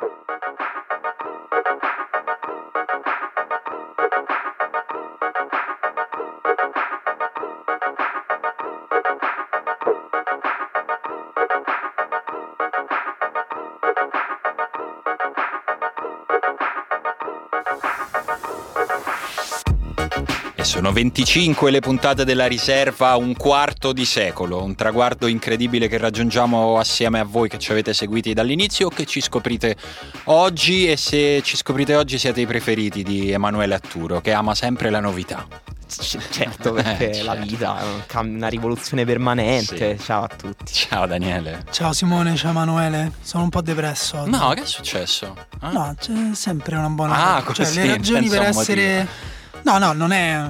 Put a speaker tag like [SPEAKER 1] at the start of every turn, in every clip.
[SPEAKER 1] Thank you. Sono 25 le puntate della riserva, un quarto di secolo, un traguardo incredibile che raggiungiamo assieme a voi che ci avete seguiti dall'inizio o che ci scoprite oggi e se ci scoprite oggi siete i preferiti di Emanuele Atturo che ama sempre la novità.
[SPEAKER 2] certo, perché eh, certo. la vita è una rivoluzione permanente. Sì. Ciao a tutti.
[SPEAKER 1] Ciao Daniele.
[SPEAKER 3] Ciao Simone, ciao Emanuele. Sono un po' depresso. Oggi.
[SPEAKER 1] No, che è successo?
[SPEAKER 3] Eh? No, c'è sempre una buona
[SPEAKER 1] ah,
[SPEAKER 3] cosa.
[SPEAKER 1] Cioè,
[SPEAKER 3] le ragioni per essere
[SPEAKER 1] motivo
[SPEAKER 3] No, no, non è,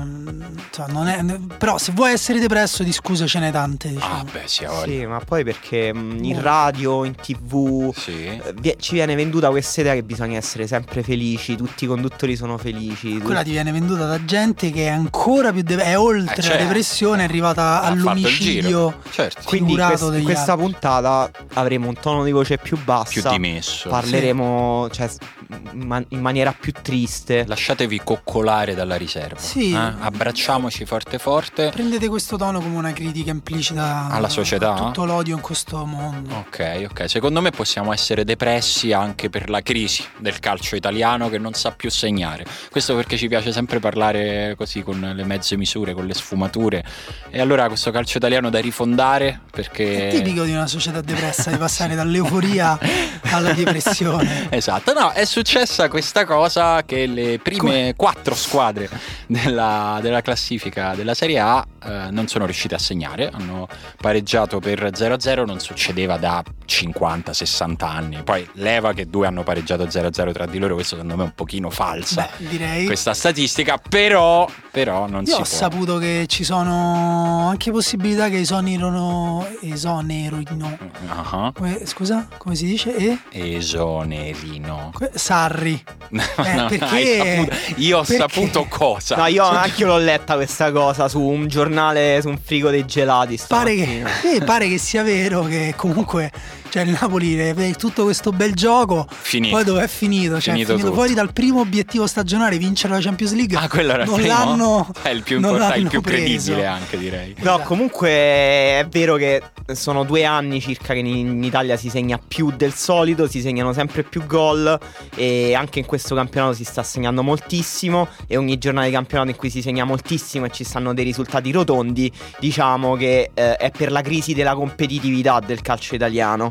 [SPEAKER 3] cioè, non è, Però se vuoi essere depresso di scuse ce n'è tante. Diciamo.
[SPEAKER 1] Ah, beh, sì,
[SPEAKER 2] sì, ma poi perché mh, in radio, in tv
[SPEAKER 1] sì.
[SPEAKER 2] eh, ci viene venduta questa idea che bisogna essere sempre felici, tutti i conduttori sono felici.
[SPEAKER 3] Quella ti viene venduta da gente che è ancora più. De- è oltre eh, cioè, la depressione, è arrivata all'omicidio.
[SPEAKER 1] Certo.
[SPEAKER 2] Quindi quest- in questa altri. puntata avremo un tono di voce più basso.
[SPEAKER 1] Più dimesso.
[SPEAKER 2] Parleremo sì. cioè, in maniera più triste.
[SPEAKER 1] Lasciatevi coccolare dalla riserva.
[SPEAKER 3] Sì.
[SPEAKER 1] Eh? Abbracciamoci forte forte.
[SPEAKER 3] Prendete questo tono come una critica implicita
[SPEAKER 1] alla società.
[SPEAKER 3] A tutto l'odio in questo mondo.
[SPEAKER 1] Ok, ok. Secondo me possiamo essere depressi anche per la crisi del calcio italiano che non sa più segnare. Questo perché ci piace sempre parlare così con le mezze misure, con le sfumature. E allora questo calcio italiano da rifondare perché...
[SPEAKER 3] È tipico di una società depressa di passare dall'euforia alla depressione.
[SPEAKER 1] esatto, no, è successa questa cosa che le prime quattro squadre della, della, classifica della Serie A eh, non sono riuscite a segnare, hanno pareggiato per 0-0, non succedeva da 50-60 anni. Poi leva che due hanno pareggiato 0-0 tra di loro, questo secondo me è un pochino falsa
[SPEAKER 3] Beh, direi.
[SPEAKER 1] questa statistica, però, però non
[SPEAKER 3] Io
[SPEAKER 1] si
[SPEAKER 3] ho
[SPEAKER 1] può.
[SPEAKER 3] saputo che ci sono anche possibilità che esonerino esonerino.
[SPEAKER 1] Uh-huh.
[SPEAKER 3] Come, scusa, come si dice? E?
[SPEAKER 1] Esonerino.
[SPEAKER 3] Sarri.
[SPEAKER 1] No, eh, no, perché... Io ho
[SPEAKER 3] perché...
[SPEAKER 1] saputo cosa.
[SPEAKER 2] No, io anche l'ho letta questa cosa su un giornale, su un frigo dei gelati.
[SPEAKER 3] Pare che, eh, pare che sia vero che comunque cioè il Napoli vede tutto questo bel gioco,
[SPEAKER 1] finito.
[SPEAKER 3] poi dove è finito? Cioè
[SPEAKER 1] finito
[SPEAKER 3] è finito fuori dal primo obiettivo stagionale, vincere la Champions League.
[SPEAKER 1] Ah, quello era
[SPEAKER 3] non
[SPEAKER 1] primo?
[SPEAKER 3] l'hanno
[SPEAKER 1] È il più, import- il più credibile anche direi.
[SPEAKER 2] No, comunque è vero che sono due anni circa che in Italia si segna più del solito, si segnano sempre più gol e anche in questo campionato si sta segnando moltissimo e ogni giornata di campionato in cui si segna moltissimo e ci stanno dei risultati rotondi, diciamo che eh, è per la crisi della competitività del calcio italiano.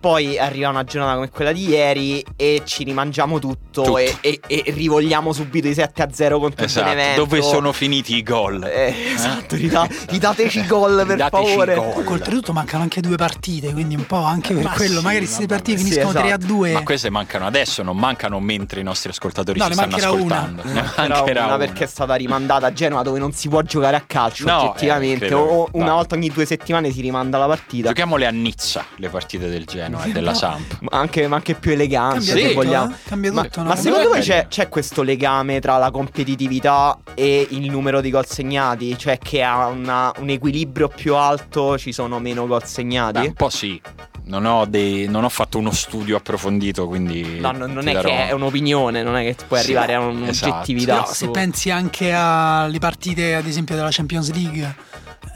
[SPEAKER 2] Poi arriva una giornata come quella di ieri e ci rimangiamo tutto,
[SPEAKER 1] tutto.
[SPEAKER 2] E, e, e, rivogliamo subito i 7-0 contro
[SPEAKER 1] esatto.
[SPEAKER 2] Benevento.
[SPEAKER 1] Dove sono finiti i gol?
[SPEAKER 2] Eh, esatto, ridà, ridateci gol per
[SPEAKER 1] Ridateci
[SPEAKER 2] favore.
[SPEAKER 1] Gol.
[SPEAKER 3] Oltretutto mancano anche due partite, quindi un po' anche per
[SPEAKER 1] Ma
[SPEAKER 3] quello.
[SPEAKER 1] sì,
[SPEAKER 3] Magari queste partite
[SPEAKER 2] sì,
[SPEAKER 3] finiscono
[SPEAKER 2] esatto.
[SPEAKER 3] 3-2.
[SPEAKER 1] Ma queste mancano adesso, non mancano mentre i nostri ascoltatori
[SPEAKER 3] No,
[SPEAKER 1] ci stanno ascoltando.
[SPEAKER 3] una.
[SPEAKER 1] Ne mancherà
[SPEAKER 2] una
[SPEAKER 1] una.
[SPEAKER 2] perché è stata rimandata a Genova dove non si può giocare a calcio
[SPEAKER 1] No,
[SPEAKER 2] oggettivamente
[SPEAKER 1] eh, credo-
[SPEAKER 2] o una volta ogni due settimane si rimanda la partita
[SPEAKER 1] Giochiamole a Nizza le partite del Genoa e della
[SPEAKER 3] No.
[SPEAKER 1] Samp.
[SPEAKER 2] ma anche, ma anche più elegante
[SPEAKER 3] Cambia
[SPEAKER 2] se
[SPEAKER 3] tutto,
[SPEAKER 2] vogliamo
[SPEAKER 3] eh? Cambia
[SPEAKER 2] ma,
[SPEAKER 3] tutto, no?
[SPEAKER 2] ma secondo voi
[SPEAKER 1] me
[SPEAKER 2] c'è, c'è questo legame tra la competitività e il numero di gol segnati? Cioè che a una- un equilibrio più alto ci sono meno gol
[SPEAKER 1] Beh,
[SPEAKER 2] segnati?
[SPEAKER 1] un po' sì. Non ho, dei- non ho fatto uno studio approfondito, quindi.
[SPEAKER 2] No, no, non
[SPEAKER 1] ti
[SPEAKER 2] è
[SPEAKER 1] darò-
[SPEAKER 2] che è un'opinione, non è che puoi
[SPEAKER 1] Sì,
[SPEAKER 2] arrivare a
[SPEAKER 1] esatto.
[SPEAKER 2] un'oggettività.
[SPEAKER 3] Però se pensi anche alle partite, ad esempio, della Champions League,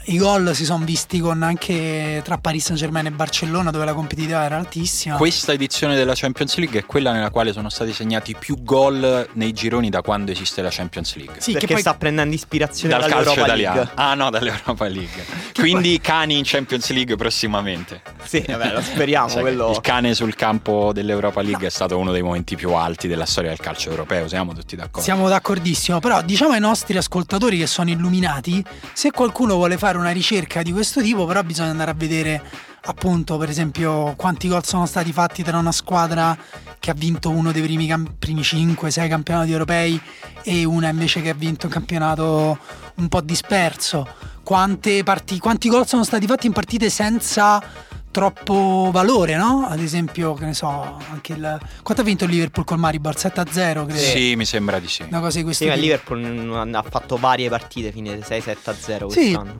[SPEAKER 3] i gol si sono visti con anche tra Paris Saint Germain e Barcellona, dove la competitività era altissima.
[SPEAKER 1] Questa edizione della Champions League è quella nella quale sono stati segnati più gol nei gironi da quando esiste la Champions League.
[SPEAKER 3] sì,
[SPEAKER 2] perché
[SPEAKER 3] che poi
[SPEAKER 2] sta prendendo ispirazione
[SPEAKER 1] Dal calcio italiano.
[SPEAKER 2] League.
[SPEAKER 1] Ah no, dall'Europa League. Quindi cani in Champions League prossimamente.
[SPEAKER 2] Sì, vabbè, lo speriamo.
[SPEAKER 1] Che
[SPEAKER 2] quello...
[SPEAKER 1] Il cane sul campo dell'Europa League è stato uno dei momenti più alti della storia del calcio europeo, siamo tutti d'accordo.
[SPEAKER 3] Siamo d'accordissimo, però diciamo ai nostri ascoltatori che sono illuminati, se qualcuno vuole fare una ricerca di questo tipo, però bisogna andare a vedere appunto per esempio quanti gol sono stati fatti tra una squadra che ha vinto uno dei primi, cam- primi 5-6 campionati europei e una invece che ha vinto un campionato un po' disperso. Parti- quanti gol sono stati fatti in partite senza troppo valore, no? Ad esempio, che ne so, anche il... Quanto ha vinto il Liverpool col Maribor? 7-0, credo.
[SPEAKER 1] Sì, mi sembra di sì.
[SPEAKER 3] Una cosa di questo
[SPEAKER 2] Sì, ma il
[SPEAKER 3] tipo.
[SPEAKER 2] Liverpool ha fatto varie partite finite 6-7-0
[SPEAKER 3] Sì,
[SPEAKER 2] quest'anno.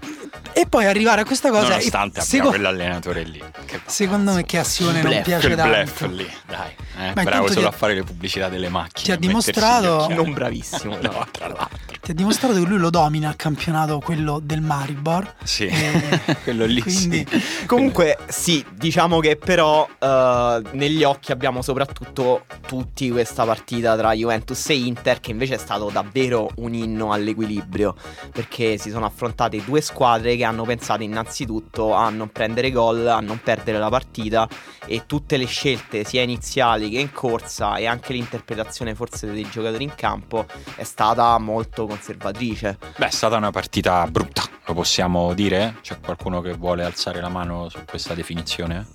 [SPEAKER 3] e poi arrivare a questa cosa...
[SPEAKER 1] Nonostante
[SPEAKER 3] e-
[SPEAKER 1] abbia
[SPEAKER 3] seco-
[SPEAKER 1] quell'allenatore lì. Che
[SPEAKER 3] Secondo me che Assione non piace
[SPEAKER 1] quel
[SPEAKER 3] tanto.
[SPEAKER 1] bluff lì, dai. eh,
[SPEAKER 3] Ma
[SPEAKER 1] bravo solo
[SPEAKER 3] ti
[SPEAKER 1] a
[SPEAKER 3] ha-
[SPEAKER 1] fare le pubblicità delle macchine.
[SPEAKER 3] ti ha dimostrato-.
[SPEAKER 2] Non bravissimo.
[SPEAKER 1] No,
[SPEAKER 2] però.
[SPEAKER 1] tra l'altro.
[SPEAKER 3] Ti ha dimostrato che lui lo domina il campionato, quello del Maribor.
[SPEAKER 1] Sì,
[SPEAKER 3] Eh,
[SPEAKER 1] quello lì
[SPEAKER 3] quindi-
[SPEAKER 1] sì.
[SPEAKER 2] Comunque sì, diciamo che però eh, negli occhi abbiamo soprattutto tutti questa partita tra Juventus e Inter che invece è stato davvero un inno all'equilibrio perché si sono affrontate due squadre che hanno pensato innanzitutto a non prendere gol, a non perdere la partita e tutte le scelte sia iniziali che in corsa e anche l'interpretazione forse dei giocatori in campo è stata molto conservatrice.
[SPEAKER 1] Beh, è stata una partita brutta, lo possiamo dire? C'è qualcuno che vuole alzare la mano su questa definizione?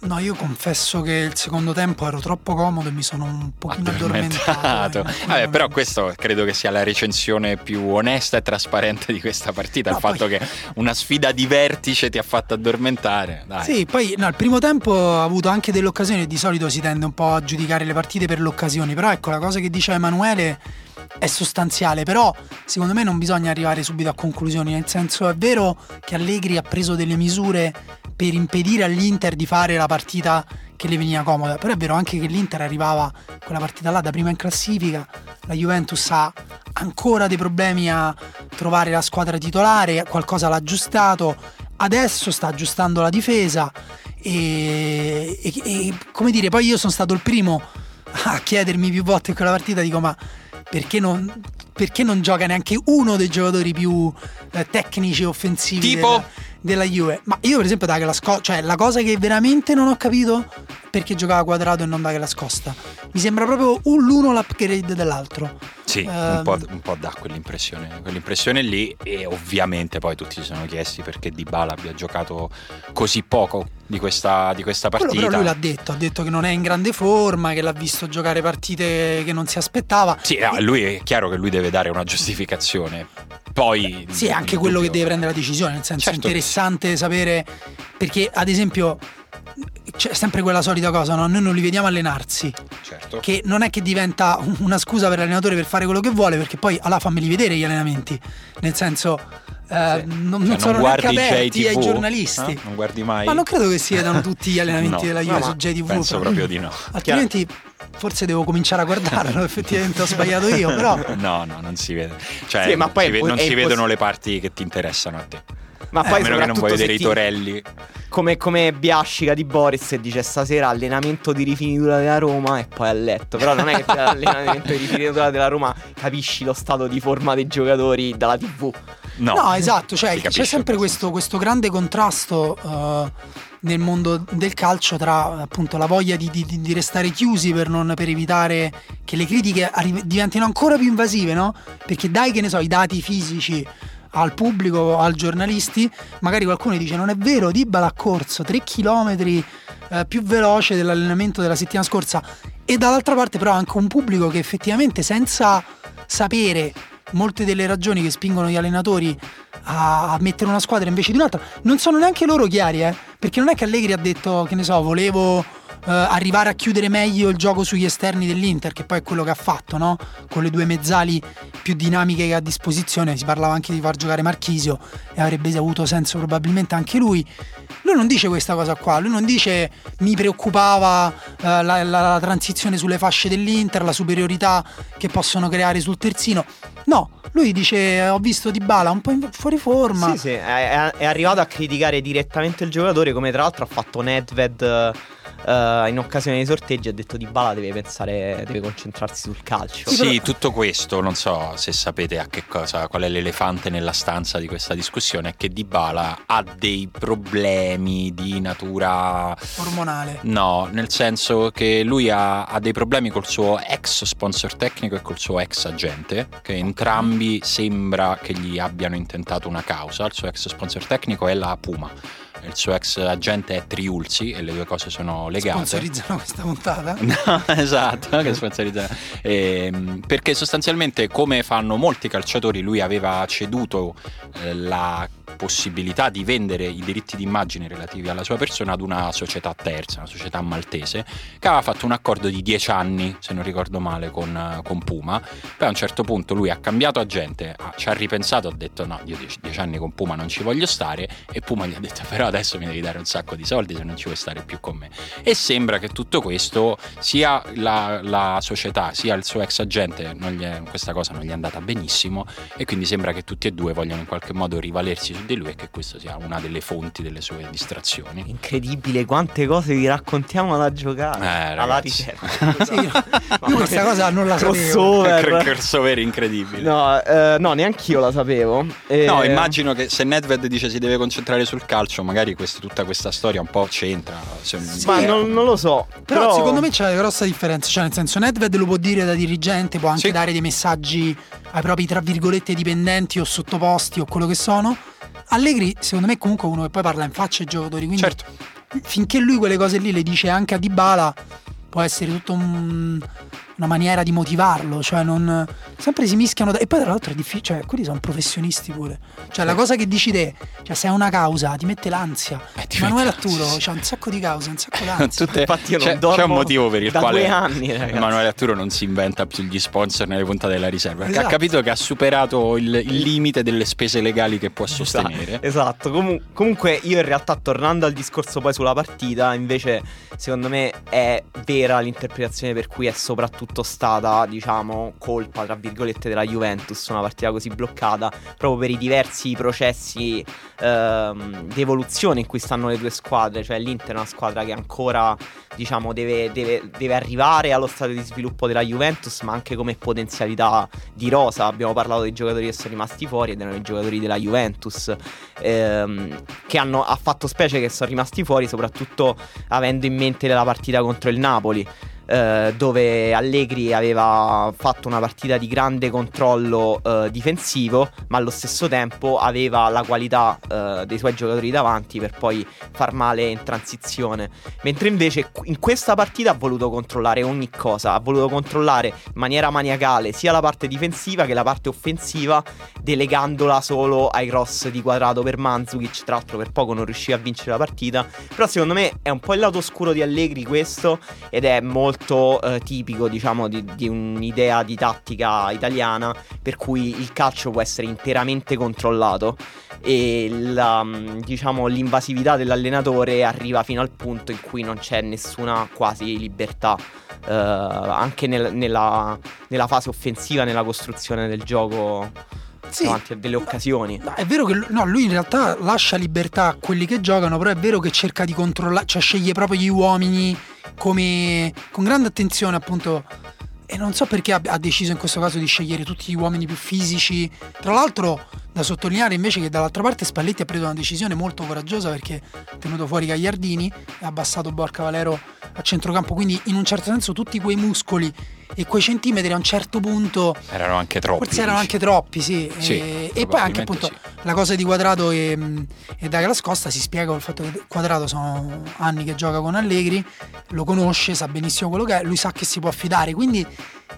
[SPEAKER 3] No, io confesso che il secondo tempo ero troppo comodo e mi sono un pochino addormentato. eh,
[SPEAKER 1] Vabbè, però questo credo che sia la recensione più onesta e trasparente di questa partita.
[SPEAKER 3] No,
[SPEAKER 1] il fatto
[SPEAKER 3] poi-
[SPEAKER 1] che una sfida di vertice ti ha fatto addormentare. Dai.
[SPEAKER 3] Sì, poi no, il primo tempo ho avuto anche delle occasioni, di solito si tende un po' a giudicare le partite per le occasioni, però ecco la cosa che dice Emanuele è sostanziale, però secondo me non bisogna arrivare subito a conclusioni, nel senso è vero che Allegri ha preso delle misure per impedire all'Inter di fare la partita che le veniva comoda, però è vero anche che l'Inter arrivava quella partita là da prima in classifica, la Juventus ha ancora dei problemi a trovare la squadra titolare, qualcosa l'ha aggiustato, adesso sta aggiustando la difesa e, e- e, come dire, poi io sono stato il primo a chiedermi più volte in quella partita, dico ma perché non, perché non gioca neanche uno dei giocatori più eh, tecnici e offensivi
[SPEAKER 1] Tipo?
[SPEAKER 3] della, della Juve? Ma io per esempio Douglas Costa, cioè la cosa che veramente non ho capito perché giocava quadrato e non Douglas Costa. Mi sembra proprio un l'uno l'upgrade dell'altro.
[SPEAKER 1] Sì,
[SPEAKER 3] Ehm.
[SPEAKER 1] un, po', un po' dà quell'impressione, quell'impressione lì e ovviamente poi tutti si sono chiesti perché Dybala abbia giocato così poco di questa, di questa partita.
[SPEAKER 3] però lui l'ha detto, ha detto che non è in grande forma, che l'ha visto giocare partite che non si aspettava.
[SPEAKER 1] Sì, no, lui è chiaro che lui deve dare una giustificazione. Poi
[SPEAKER 3] Sì, è anche quello che
[SPEAKER 1] dubbio-
[SPEAKER 3] deve prendere la decisione, nel senso è
[SPEAKER 1] Certo.
[SPEAKER 3] interessante sapere perché ad esempio c'è sempre quella solita cosa, no? noi non li vediamo allenarsi,
[SPEAKER 1] Certo.
[SPEAKER 3] che non è che diventa una scusa per l'allenatore per fare quello che vuole, perché poi allora fammeli vedere gli allenamenti, nel senso eh, non,
[SPEAKER 1] Cioè,
[SPEAKER 3] non sono neanche aperti ai
[SPEAKER 1] JTV?
[SPEAKER 3] giornalisti.
[SPEAKER 1] Eh? Non guardi mai?
[SPEAKER 3] Ma non credo che si vedano tutti gli allenamenti
[SPEAKER 1] No,
[SPEAKER 3] della Juve
[SPEAKER 2] no,
[SPEAKER 3] su JTV.
[SPEAKER 1] Penso proprio di no.
[SPEAKER 3] Altrimenti forse devo cominciare a guardarlo, effettivamente ho sbagliato io, però
[SPEAKER 1] No, no, non si vede. Cioè,
[SPEAKER 2] Sì, ma
[SPEAKER 1] non
[SPEAKER 2] poi
[SPEAKER 1] si, non si vedono le parti che ti interessano a te.
[SPEAKER 2] Ma
[SPEAKER 1] Eh,
[SPEAKER 2] poi
[SPEAKER 1] a meno che non
[SPEAKER 2] soprattutto
[SPEAKER 1] vuoi vedere i
[SPEAKER 2] ti-
[SPEAKER 1] torelli.
[SPEAKER 2] Come, come Biascica di Boris dice stasera allenamento di rifinitura della Roma e poi a letto. Però non è che l'allenamento di rifinitura della Roma capisci lo stato di forma dei giocatori dalla TV.
[SPEAKER 1] No,
[SPEAKER 3] No, esatto, cioè c'è sempre questo, questo grande contrasto eh, nel mondo del calcio tra appunto la voglia di, di- di restare chiusi per, non, per evitare che le critiche arri- diventino ancora più invasive, no? Perché dai che ne so, i dati fisici al pubblico, ai giornalisti, magari qualcuno dice non è vero, Dybala ha corso 3 km più veloce dell'allenamento della settimana scorsa e dall'altra parte però anche un pubblico che effettivamente senza sapere molte delle ragioni che spingono gli allenatori a, mettere una squadra invece di un'altra non sono neanche loro chiari, eh? perché non è che Allegri ha detto, che ne so, volevo eh, arrivare a chiudere meglio il gioco sugli esterni dell'Inter, che poi è quello che ha fatto, no? Con le due mezzali più dinamiche che ha a disposizione, si parlava anche di far giocare Marchisio e avrebbe avuto senso probabilmente anche lui. Lui non dice questa cosa qua, lui non dice mi preoccupava eh, la, la- la transizione sulle fasce dell'Inter, la superiorità che possono creare sul terzino. No, lui dice ho visto Dybala un po' fuori forma.
[SPEAKER 2] Sì, sì, è, è- è arrivato a criticare direttamente il giocatore, come tra l'altro ha fatto Nedved eh, in occasione dei sorteggi. Ha detto Di Bala deve pensare, deve concentrarsi sul calcio.
[SPEAKER 3] Sì,
[SPEAKER 1] Sì,
[SPEAKER 3] però-
[SPEAKER 1] tutto questo, non so se sapete a che cosa, qual è l'elefante nella stanza di questa discussione, è che Dybala ha dei problemi di natura...
[SPEAKER 3] Ormonale.
[SPEAKER 1] No, nel senso che lui ha, ha dei problemi col suo ex sponsor tecnico e col suo ex agente, che entrambi sembra che gli abbiano intentato una causa. Il suo ex sponsor tecnico è la Puma, il suo ex agente è Triulzi e le due cose sono legate.
[SPEAKER 3] Sponsorizzano questa puntata.
[SPEAKER 1] No, esatto, che sponsorizza. Ehm, perché sostanzialmente, come fanno molti calciatori, lui aveva ceduto eh, la possibilità di vendere i diritti d'immagine relativi alla sua persona ad una società terza, una società maltese, che aveva fatto un accordo di dieci anni, se non ricordo male, con, con Puma. Poi a un certo punto lui ha cambiato agente, ci ha ripensato, ha detto no, io dieci, dieci anni con Puma non ci voglio stare e Puma gli ha detto però adesso mi devi dare un sacco di soldi se non ci vuoi stare più con me. E sembra che tutto questo, sia la, la società sia il suo ex agente, è, questa cosa non gli è andata benissimo e quindi sembra che tutti e due vogliano in qualche modo rivalersi di lui e che questo sia una delle fonti delle sue distrazioni.
[SPEAKER 2] Incredibile quante cose vi raccontiamo da giocare.
[SPEAKER 1] Eh,
[SPEAKER 2] alla
[SPEAKER 1] ricerca.
[SPEAKER 3] sì, io questa cosa non la sapevo.
[SPEAKER 2] Crossover.
[SPEAKER 1] Crossover incredibile.
[SPEAKER 2] No, eh, no, neanch'io la sapevo.
[SPEAKER 1] E... No, immagino che se Nedved dice si deve concentrare sul calcio, magari questo, tutta questa storia un po' c'entra.
[SPEAKER 2] Sì, ma non, non, lo so.
[SPEAKER 3] Però, però, secondo me c'è una grossa differenza. Cioè, nel senso, Nedved lo può dire da dirigente, può anche sì. dare dei messaggi ai propri, tra virgolette, dipendenti o sottoposti o quello che sono. Allegri, secondo me, è comunque uno che poi parla in faccia ai giocatori. Quindi,
[SPEAKER 1] certo.
[SPEAKER 3] finché lui quelle cose lì le dice anche a Dybala, può essere tutto un una maniera di motivarlo, cioè non... sempre si mischiano... Da... E poi tra l'altro è difficile, cioè quelli sono professionisti pure. Cioè la cosa che decidi te, cioè se hai una causa ti mette l'ansia. Eh, Emanuele Atturo c'ha un sacco di cause, un sacco di ansia.
[SPEAKER 1] Tutte... Infatti io non c'è, c'è un motivo per il quale Emanuele Atturo non si inventa più gli sponsor nelle puntate della riserva, perché esatto. ha capito che ha superato il, il, limite delle spese legali che può sostenere.
[SPEAKER 2] Esatto, esatto. Comun- comunque io in realtà tornando al discorso poi sulla partita, invece secondo me è vera l'interpretazione per cui è soprattutto soprattutto stata, diciamo, colpa, tra virgolette, della Juventus, una partita così bloccata, proprio per i diversi processi ehm, di evoluzione in cui stanno le due squadre, cioè l'Inter è una squadra che ancora, diciamo, deve, deve, deve arrivare allo stadio di sviluppo della Juventus, ma anche come potenzialità di rosa. Abbiamo parlato dei giocatori che sono rimasti fuori ed erano i giocatori della Juventus, ehm, che hanno, ha fatto specie che sono rimasti fuori, soprattutto avendo in mente la partita contro il Napoli. Eh, dove Allegri aveva fatto una partita di grande controllo eh, difensivo, ma allo stesso tempo aveva la qualità eh, dei suoi giocatori davanti per poi far male in transizione. Mentre invece in questa partita ha voluto controllare ogni cosa, ha voluto controllare in maniera maniacale sia la parte difensiva che la parte offensiva, delegandola solo ai cross di quadrato per Manzukic, tra l'altro per poco non riusciva a vincere la partita, però secondo me è un po' il lato oscuro di Allegri questo ed è molto molto eh, tipico, diciamo, di, di, un'idea di tattica italiana per cui il calcio può essere interamente controllato e la, mm, diciamo, l'invasività dell'allenatore arriva fino al punto in cui non c'è nessuna quasi libertà. Eh, anche nel, nella, nella fase offensiva, nella costruzione del gioco sì, davanti a delle occasioni.
[SPEAKER 3] No, è vero che no, lui in realtà lascia libertà a quelli che giocano, però è vero che cerca di controllare, cioè sceglie proprio gli uomini come con grande attenzione appunto e non so perché ha deciso in questo caso di scegliere tutti gli uomini più fisici. Tra l'altro, da sottolineare invece che dall'altra parte Spalletti ha preso una decisione molto coraggiosa perché ha tenuto fuori Gagliardini e ha abbassato Borca Valero a centrocampo. Quindi, in un certo senso, tutti quei muscoli e quei centimetri a un certo punto
[SPEAKER 1] erano anche troppi.
[SPEAKER 3] Forse erano anche troppi, sì.
[SPEAKER 1] sì
[SPEAKER 3] e, e, poi anche appunto sì. la cosa di Quadrato e, e Douglas Costa si spiega col fatto che Quadrato sono anni che gioca con Allegri, lo conosce, sa benissimo quello che è, lui sa che si può affidare, quindi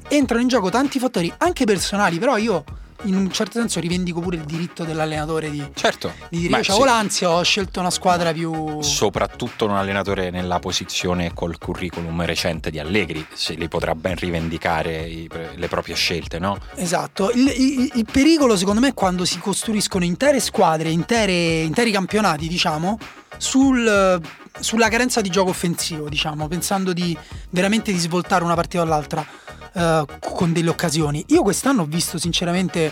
[SPEAKER 3] entrano in gioco tanti fattori anche personali, però io in un certo senso rivendico pure il diritto dell'allenatore di,
[SPEAKER 1] certo.
[SPEAKER 3] di dire Beh, ho l'ansia, ho scelto una squadra più...
[SPEAKER 1] Soprattutto un allenatore nella posizione col curriculum recente di Allegri, se li potrà ben rivendicare i, le proprie scelte, no?
[SPEAKER 3] Esatto, il, il, il, pericolo secondo me è quando si costruiscono intere squadre, intere, interi campionati, diciamo, sul, sulla carenza di gioco offensivo, diciamo, pensando di veramente di svoltare una partita all'altra uh, con delle occasioni. Io quest'anno ho visto sinceramente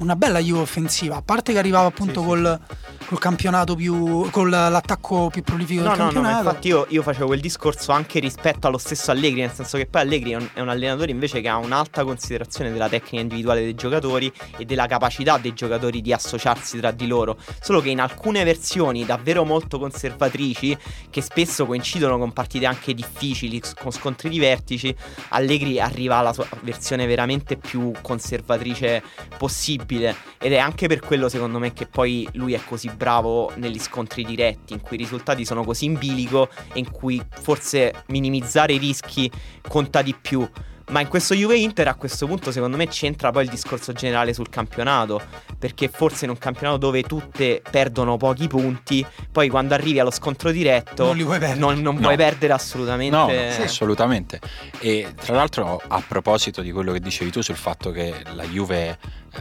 [SPEAKER 3] una bella Juve offensiva, a parte che arrivava appunto sì, col, sì. col, campionato più. con l'attacco più prolifico no, del no, campionato.
[SPEAKER 2] No, infatti io, io, facevo quel discorso anche rispetto allo stesso Allegri, nel senso che poi Allegri è un, è un, allenatore invece che ha un'alta considerazione della tecnica individuale dei giocatori e della capacità dei giocatori di associarsi tra di loro. Solo che in alcune versioni davvero molto conservatrici, che spesso coincidono con partite anche difficili, con scontri di vertici, Allegri arriva alla sua versione veramente più conservatrice possibile possibile. Ed è anche per quello secondo me che poi lui è così bravo negli scontri diretti in cui i risultati sono così in bilico e in cui forse minimizzare i rischi conta di più Ma in questo Juve Inter a questo punto secondo me c'entra poi il discorso generale sul campionato, perché forse in un campionato dove tutte perdono pochi punti, poi quando arrivi allo scontro diretto
[SPEAKER 3] Non li puoi perdere.
[SPEAKER 2] non, non
[SPEAKER 1] No.
[SPEAKER 2] puoi perdere assolutamente.
[SPEAKER 1] No, no, assolutamente. E tra l'altro, a proposito di quello che dicevi tu sul fatto che la Juve eh,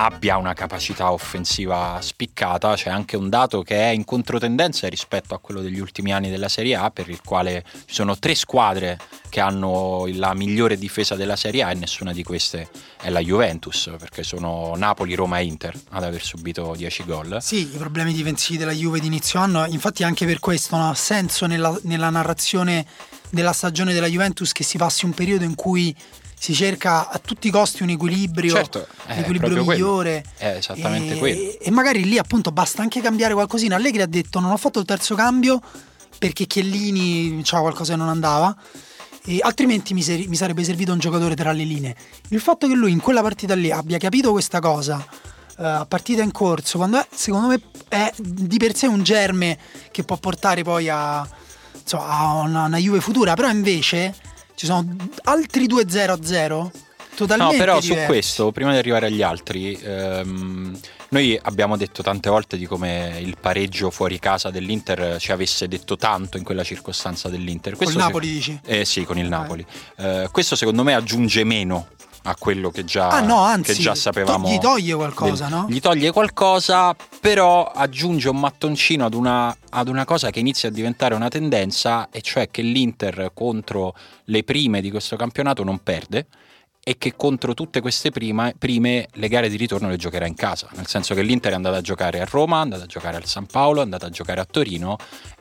[SPEAKER 1] abbia una capacità offensiva spiccata, c'è anche un dato che è in controtendenza rispetto a quello degli ultimi anni della Serie A, per il quale ci sono tre squadre che hanno la migliore difesa della Serie A e nessuna di queste è la Juventus, perché sono Napoli, Roma e Inter ad aver subito 10 gol.
[SPEAKER 3] Sì, i problemi difensivi della Juve di inizio anno, infatti anche per questo non ha senso nella, nella narrazione della stagione della Juventus che si passi un periodo in cui si cerca a tutti i costi un equilibrio,
[SPEAKER 1] Certo, è
[SPEAKER 3] un equilibrio
[SPEAKER 1] proprio quello.
[SPEAKER 3] migliore.
[SPEAKER 1] È esattamente
[SPEAKER 3] e,
[SPEAKER 1] quello.
[SPEAKER 3] E magari lì appunto basta anche cambiare qualcosina. Allegri ha detto non ho fatto il terzo cambio perché Chiellini c'era qualcosa che non andava. E altrimenti mi, seri- mi sarebbe servito un giocatore tra le linee. Il fatto che lui in quella partita lì abbia capito questa cosa eh, a partita in corso, quando è, secondo me è di per sé un germe che può portare poi a, insomma, a una, una Juve futura, però invece ci sono altri 2-0-0
[SPEAKER 1] No,
[SPEAKER 3] totalmente
[SPEAKER 1] però
[SPEAKER 3] diversi.
[SPEAKER 1] su questo, prima di arrivare agli altri, ehm, noi abbiamo detto tante volte di come il pareggio fuori casa dell'Inter ci avesse detto tanto in quella circostanza dell'Inter. Questo
[SPEAKER 3] Napoli dici?
[SPEAKER 1] Eh sì, con il Napoli. Eh, questo secondo me aggiunge meno a quello che già,
[SPEAKER 3] Ah no, anzi,
[SPEAKER 1] che già sapevamo.
[SPEAKER 3] gli toglie qualcosa,
[SPEAKER 1] del-
[SPEAKER 3] no?
[SPEAKER 1] Gli toglie qualcosa, però aggiunge un mattoncino ad una, ad una cosa che inizia a diventare una tendenza, e cioè che l'Inter contro le prime di questo campionato non perde e che contro tutte queste prima- prime le gare di ritorno le giocherà in casa, nel senso che l'Inter è andata a giocare a Roma, è andata a giocare al San Paolo, è andata a giocare a Torino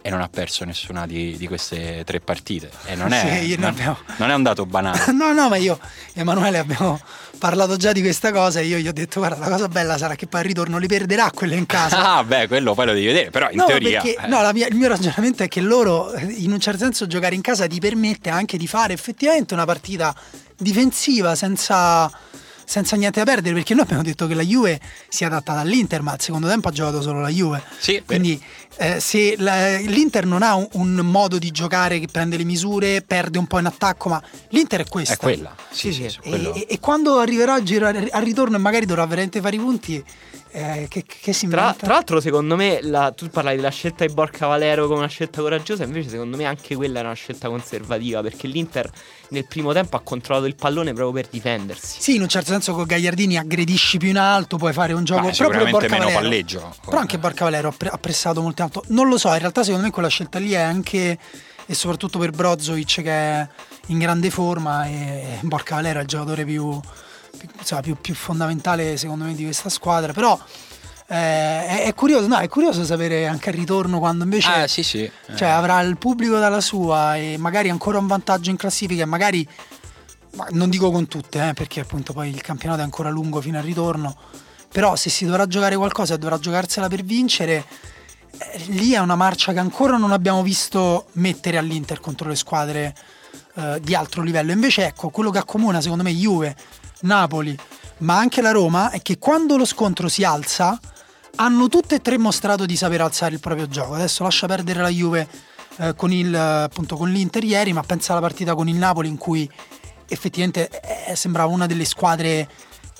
[SPEAKER 1] e non ha perso nessuna di, di queste tre partite. E non è,
[SPEAKER 3] Sì,
[SPEAKER 1] non,
[SPEAKER 3] abbiamo-
[SPEAKER 1] non è un dato banale.
[SPEAKER 3] No, no, ma io e Emanuele abbiamo parlato già di questa cosa e io gli ho detto guarda la cosa bella sarà che poi al ritorno li perderà quelle in casa.
[SPEAKER 1] Ah, beh, quello poi lo devi vedere, però in
[SPEAKER 3] no,
[SPEAKER 1] teoria...
[SPEAKER 3] perché,
[SPEAKER 1] eh,
[SPEAKER 3] no, mia- il mio ragionamento è che loro, in un certo senso, giocare in casa ti permette anche di fare effettivamente una partita difensiva senza, senza niente da perdere. Perché noi abbiamo detto che la Juve si è adattata all'Inter, ma al secondo tempo ha giocato solo la Juve.
[SPEAKER 1] Sì,
[SPEAKER 3] Quindi, eh, se la- l'Inter non ha un, un modo di giocare che prende le misure, perde un po' in attacco, ma l'Inter è questa.
[SPEAKER 1] è quella. Sì,
[SPEAKER 2] Sì,
[SPEAKER 1] sì,
[SPEAKER 3] E, e- e quando arriverà a girare al ritorno e magari dovrà veramente fare i punti, eh, che, che si
[SPEAKER 2] Tra,
[SPEAKER 3] inventa?
[SPEAKER 2] tra l'altro, secondo me, la- tu parlavi della scelta di Borca Valero come una scelta coraggiosa, invece, secondo me, anche quella era una scelta conservativa. Perché l'Inter nel primo tempo ha controllato il pallone proprio per difendersi.
[SPEAKER 3] Sì, in un certo senso con Gagliardini aggredisci più in alto, puoi fare un gioco
[SPEAKER 1] Ma
[SPEAKER 3] proprio Borca
[SPEAKER 1] meno
[SPEAKER 3] Valero.
[SPEAKER 1] palleggio.
[SPEAKER 3] Però anche Borca Valero ha, pre- ha pressato molto in alto. Non lo so, in realtà secondo me quella scelta lì è anche e soprattutto per Brozovic che è in grande forma e Borca Valero è il giocatore più, più, insomma, più- più fondamentale secondo me di questa squadra. Però eh, è, è curioso, no, è curioso sapere anche al ritorno quando invece
[SPEAKER 1] Ah, sì, sì.
[SPEAKER 3] cioè avrà il pubblico dalla sua e magari ancora un vantaggio in classifica e magari ma non dico con tutte eh, perché appunto poi il campionato è ancora lungo fino al ritorno però se si dovrà giocare qualcosa e dovrà giocarsela per vincere lì è una marcia che ancora non abbiamo visto mettere all'Inter contro le squadre eh, di altro livello invece ecco quello che accomuna secondo me Juve, Napoli ma anche la Roma è che quando lo scontro si alza hanno tutte e tre mostrato di saper alzare il proprio gioco. Adesso lascia perdere la Juve eh, con, il, appunto, con l'Inter ieri, ma pensa alla partita con il Napoli in cui effettivamente eh, sembrava una delle squadre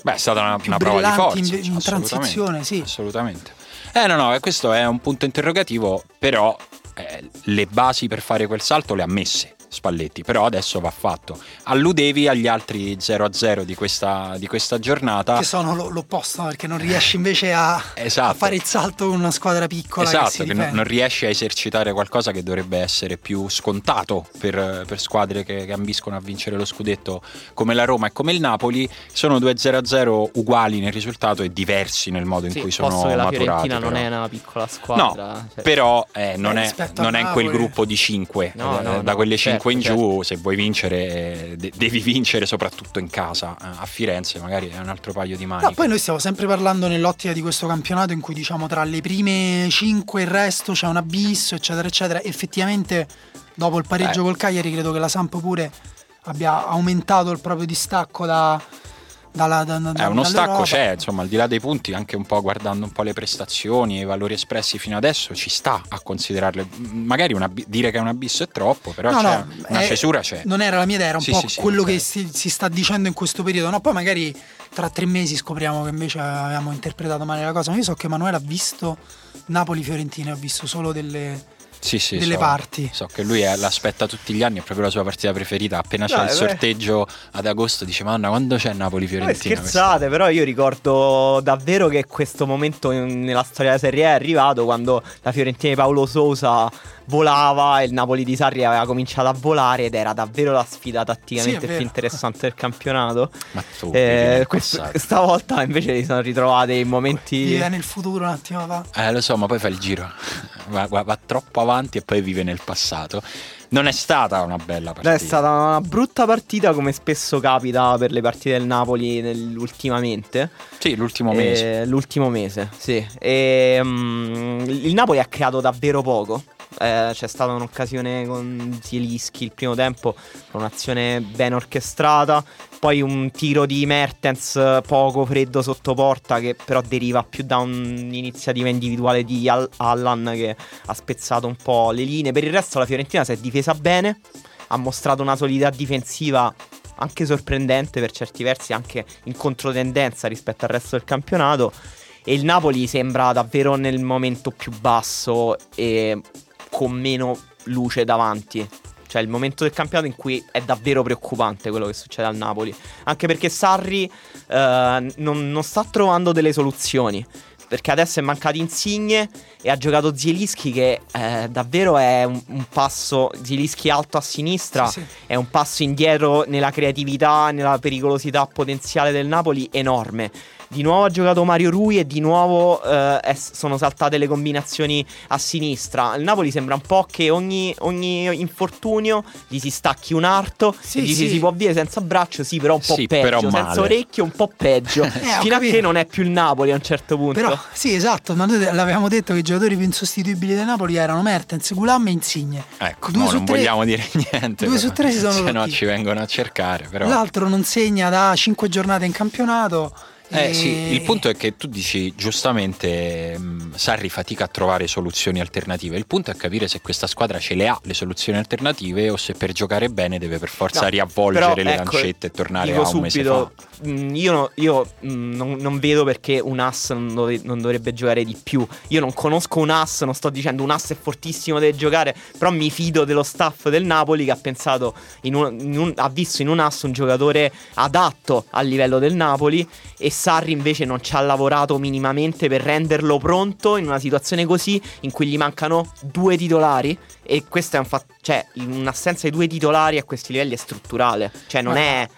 [SPEAKER 1] Beh, è stata una,
[SPEAKER 3] più
[SPEAKER 1] una prova di forza.
[SPEAKER 3] in- in transizione, sì.
[SPEAKER 1] Assolutamente. Eh no, no, eh, questo è un punto interrogativo, però eh, le basi per fare quel salto le ha messe Spalletti, però adesso va fatto. Alludevi agli altri 0-0 di questa, di questa giornata.
[SPEAKER 3] che sono lo- l'opposto, perché non riesci invece a,
[SPEAKER 1] Esatto.
[SPEAKER 3] a fare il salto con una squadra piccola. che,
[SPEAKER 1] Esatto,
[SPEAKER 3] si
[SPEAKER 1] che, non, non riesce a esercitare qualcosa che dovrebbe essere più scontato per, per squadre che, che ambiscono a vincere lo scudetto come la Roma e come il Napoli. Sono due 0-0 uguali nel risultato e diversi nel modo in
[SPEAKER 2] Sì,
[SPEAKER 1] cui sono
[SPEAKER 2] che la
[SPEAKER 1] maturati.
[SPEAKER 2] Fiorentina non
[SPEAKER 1] però.
[SPEAKER 2] è una piccola squadra.
[SPEAKER 1] No,
[SPEAKER 2] cioè-
[SPEAKER 1] però eh, non,
[SPEAKER 3] Eh,
[SPEAKER 1] è, non è in quel gruppo di 5.
[SPEAKER 2] No, no,
[SPEAKER 1] da
[SPEAKER 2] no,
[SPEAKER 1] quelle
[SPEAKER 2] certo,
[SPEAKER 1] 5 in giù,
[SPEAKER 2] certo.
[SPEAKER 1] se vuoi vincere, eh, de- devi vincere soprattutto in casa. Eh, A Firenze magari è un altro paio di maniche.
[SPEAKER 3] No, poi noi stiamo sempre parlando nell'ottica di questo campionato in cui diciamo tra le prime 5 e il resto c'è un abisso, eccetera, eccetera. Effettivamente, dopo il pareggio
[SPEAKER 1] Beh.
[SPEAKER 3] col Cagliari, credo che la Samp pure abbia aumentato il proprio distacco da- Dalla, da, da,
[SPEAKER 1] eh, uno stacco c'è, insomma, al di là dei punti, anche un po' guardando un po' le prestazioni e i valori espressi fino adesso, ci sta a considerarle. Magari una, dire che è un abisso è troppo, però
[SPEAKER 3] No,
[SPEAKER 1] c'è
[SPEAKER 3] no,
[SPEAKER 1] una
[SPEAKER 3] eh,
[SPEAKER 1] cesura c'è.
[SPEAKER 3] Non era la mia idea, era un
[SPEAKER 1] Sì,
[SPEAKER 3] po'
[SPEAKER 1] sì, sì,
[SPEAKER 3] quello
[SPEAKER 1] ok.
[SPEAKER 3] che si, si sta dicendo in questo periodo. No, poi magari tra tre mesi scopriamo che invece avevamo interpretato male la cosa. Ma io so che Emanuele ha visto Napoli-Fiorentina, ha visto solo delle,
[SPEAKER 1] Sì, sì,
[SPEAKER 3] delle
[SPEAKER 1] so,
[SPEAKER 3] parti.
[SPEAKER 1] So che lui è- l'aspetta tutti gli anni, è proprio la sua partita preferita. Appena c'è
[SPEAKER 2] Dai,
[SPEAKER 1] il
[SPEAKER 2] beh.
[SPEAKER 1] sorteggio ad agosto, dice: Madonna, quando c'è Napoli-Fiorentina?
[SPEAKER 2] scherzate, però io ricordo davvero che questo momento in- nella storia della Serie A è arrivato quando la Fiorentina di Paolo Sousa volava e il Napoli di Sarri aveva cominciato a volare ed era davvero la sfida tatticamente
[SPEAKER 3] Sì,
[SPEAKER 2] più interessante del campionato.
[SPEAKER 1] Ma tu,
[SPEAKER 2] Eh,
[SPEAKER 1] passato.
[SPEAKER 2] stavolta invece si sono ritrovate in momenti...
[SPEAKER 3] Vive nel futuro un attimo fa.
[SPEAKER 1] Eh, lo so, ma poi fa il giro. Va, va- va troppo avanti e poi vive nel passato. Non è stata una bella partita.
[SPEAKER 2] È stata una brutta partita come spesso capita per le partite del Napoli ultimamente.
[SPEAKER 1] Sì, l'ultimo
[SPEAKER 2] Eh,
[SPEAKER 1] mese.
[SPEAKER 2] l'ultimo mese, sì. E, mm, il Napoli ha creato davvero poco. Eh, c'è stata un'occasione con Zielinski il primo tempo, un'azione ben orchestrata. Poi un tiro di Mertens poco freddo sotto porta, che però deriva più da un'iniziativa individuale di Al- Allan che ha spezzato un po' le linee. Per il resto, la Fiorentina si è difesa bene, ha mostrato una solidità difensiva anche sorprendente per certi versi, anche in controtendenza rispetto al resto del campionato. E il Napoli sembra davvero nel momento più basso e con meno luce davanti. Cioè il momento del campionato in cui è davvero preoccupante quello che succede al Napoli. Anche perché Sarri eh, non, non sta trovando delle soluzioni. Perché adesso è mancato Insigne e ha giocato Zielinski che eh, davvero è un, un passo, Zielinski alto a sinistra,
[SPEAKER 3] Sì, sì.
[SPEAKER 2] è un passo indietro nella creatività, nella pericolosità potenziale del Napoli enorme. Di nuovo ha giocato Mario Rui e di nuovo eh, è- sono saltate le combinazioni a sinistra. Il Napoli sembra un po' che ogni, ogni infortunio gli si stacchi un arto
[SPEAKER 3] Sì,
[SPEAKER 2] e gli si,
[SPEAKER 3] sì.
[SPEAKER 2] si può dire senza braccio, sì, però un po'
[SPEAKER 1] Sì,
[SPEAKER 2] peggio, senza
[SPEAKER 1] male.
[SPEAKER 2] orecchie un po' peggio.
[SPEAKER 3] ho
[SPEAKER 2] fino a che non è più il Napoli a un certo punto.
[SPEAKER 3] Però, sì, esatto, ma noi l'avevamo detto che i giocatori più insostituibili del Napoli erano Mertens, Gulam e Insigne.
[SPEAKER 1] Ecco,
[SPEAKER 3] Due
[SPEAKER 1] no,
[SPEAKER 3] su
[SPEAKER 1] non
[SPEAKER 3] tre-
[SPEAKER 1] vogliamo dire niente.
[SPEAKER 3] due
[SPEAKER 1] però.
[SPEAKER 3] su tre si sono
[SPEAKER 1] Se no ci vengono a cercare, però.
[SPEAKER 3] L'altro non segna da 5 giornate in campionato.
[SPEAKER 1] Eh sì, il punto è che tu dici giustamente mh, Sarri fatica a trovare soluzioni alternative. Il punto è capire se questa squadra ce le ha le soluzioni alternative o se per giocare bene deve per forza
[SPEAKER 2] No,
[SPEAKER 1] riavvolgere
[SPEAKER 2] però,
[SPEAKER 1] le
[SPEAKER 2] ecco,
[SPEAKER 1] lancette e tornare a un mese
[SPEAKER 2] subito,
[SPEAKER 1] fa.
[SPEAKER 2] mh, io, no- io, mh, non, non vedo perché un ass non, dove- non dovrebbe giocare di più. Io non conosco un ass, non sto dicendo un ass è fortissimo, deve giocare, però mi fido dello staff del Napoli che ha pensato, in un- in un- ha visto in un ass un giocatore adatto al livello del Napoli e Sarri invece non ci ha lavorato minimamente per renderlo pronto in una situazione così in cui gli mancano due titolari. E questo è un fatto, cioè un'assenza di due titolari a questi livelli è strutturale, cioè non è,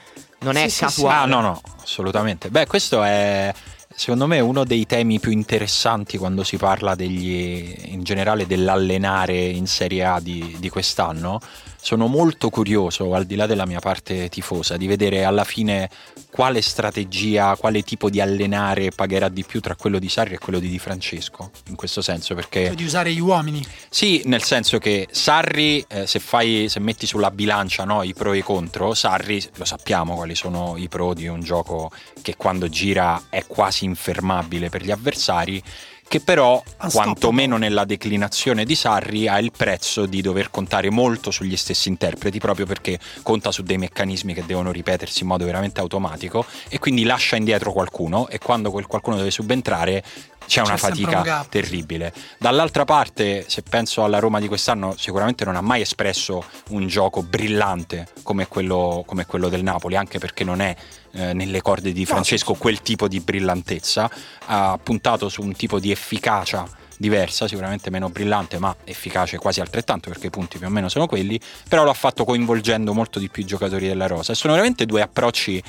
[SPEAKER 2] non è
[SPEAKER 3] Sì, sì, sì.
[SPEAKER 2] casuale.
[SPEAKER 1] Ah, no, no, assolutamente. Beh, questo è secondo me uno dei temi più interessanti quando si parla degli, in generale dell'allenare in Serie A di, di quest'anno. Sono molto curioso, al di là della mia parte tifosa, di vedere alla fine quale strategia, quale tipo di allenare pagherà di più tra quello di Sarri e quello di Di Francesco. In questo senso, perché
[SPEAKER 3] cioè di usare gli uomini.
[SPEAKER 1] sì, nel senso che Sarri, eh, se, fai, se metti sulla bilancia no, i pro e i contro, Sarri lo sappiamo quali sono i pro di un gioco che quando gira è quasi infermabile per gli avversari, che però, quantomeno nella declinazione di Sarri, ha il prezzo di dover contare molto sugli stessi interpreti, proprio perché conta su dei meccanismi che devono ripetersi in modo veramente automatico e quindi lascia indietro qualcuno e quando quel qualcuno deve subentrare c'è una
[SPEAKER 3] C'è
[SPEAKER 1] fatica
[SPEAKER 3] un
[SPEAKER 1] terribile. Dall'altra parte, se penso alla Roma di quest'anno, sicuramente non ha mai espresso un gioco brillante come quello, come quello del Napoli, anche perché non è eh, nelle corde di Francesco quel tipo di brillantezza. Ha puntato su un tipo di efficacia diversa, sicuramente meno brillante, ma efficace quasi altrettanto perché i punti più o meno sono quelli, però l'ha fatto coinvolgendo molto di più i giocatori della Rosa. E sono veramente due approcci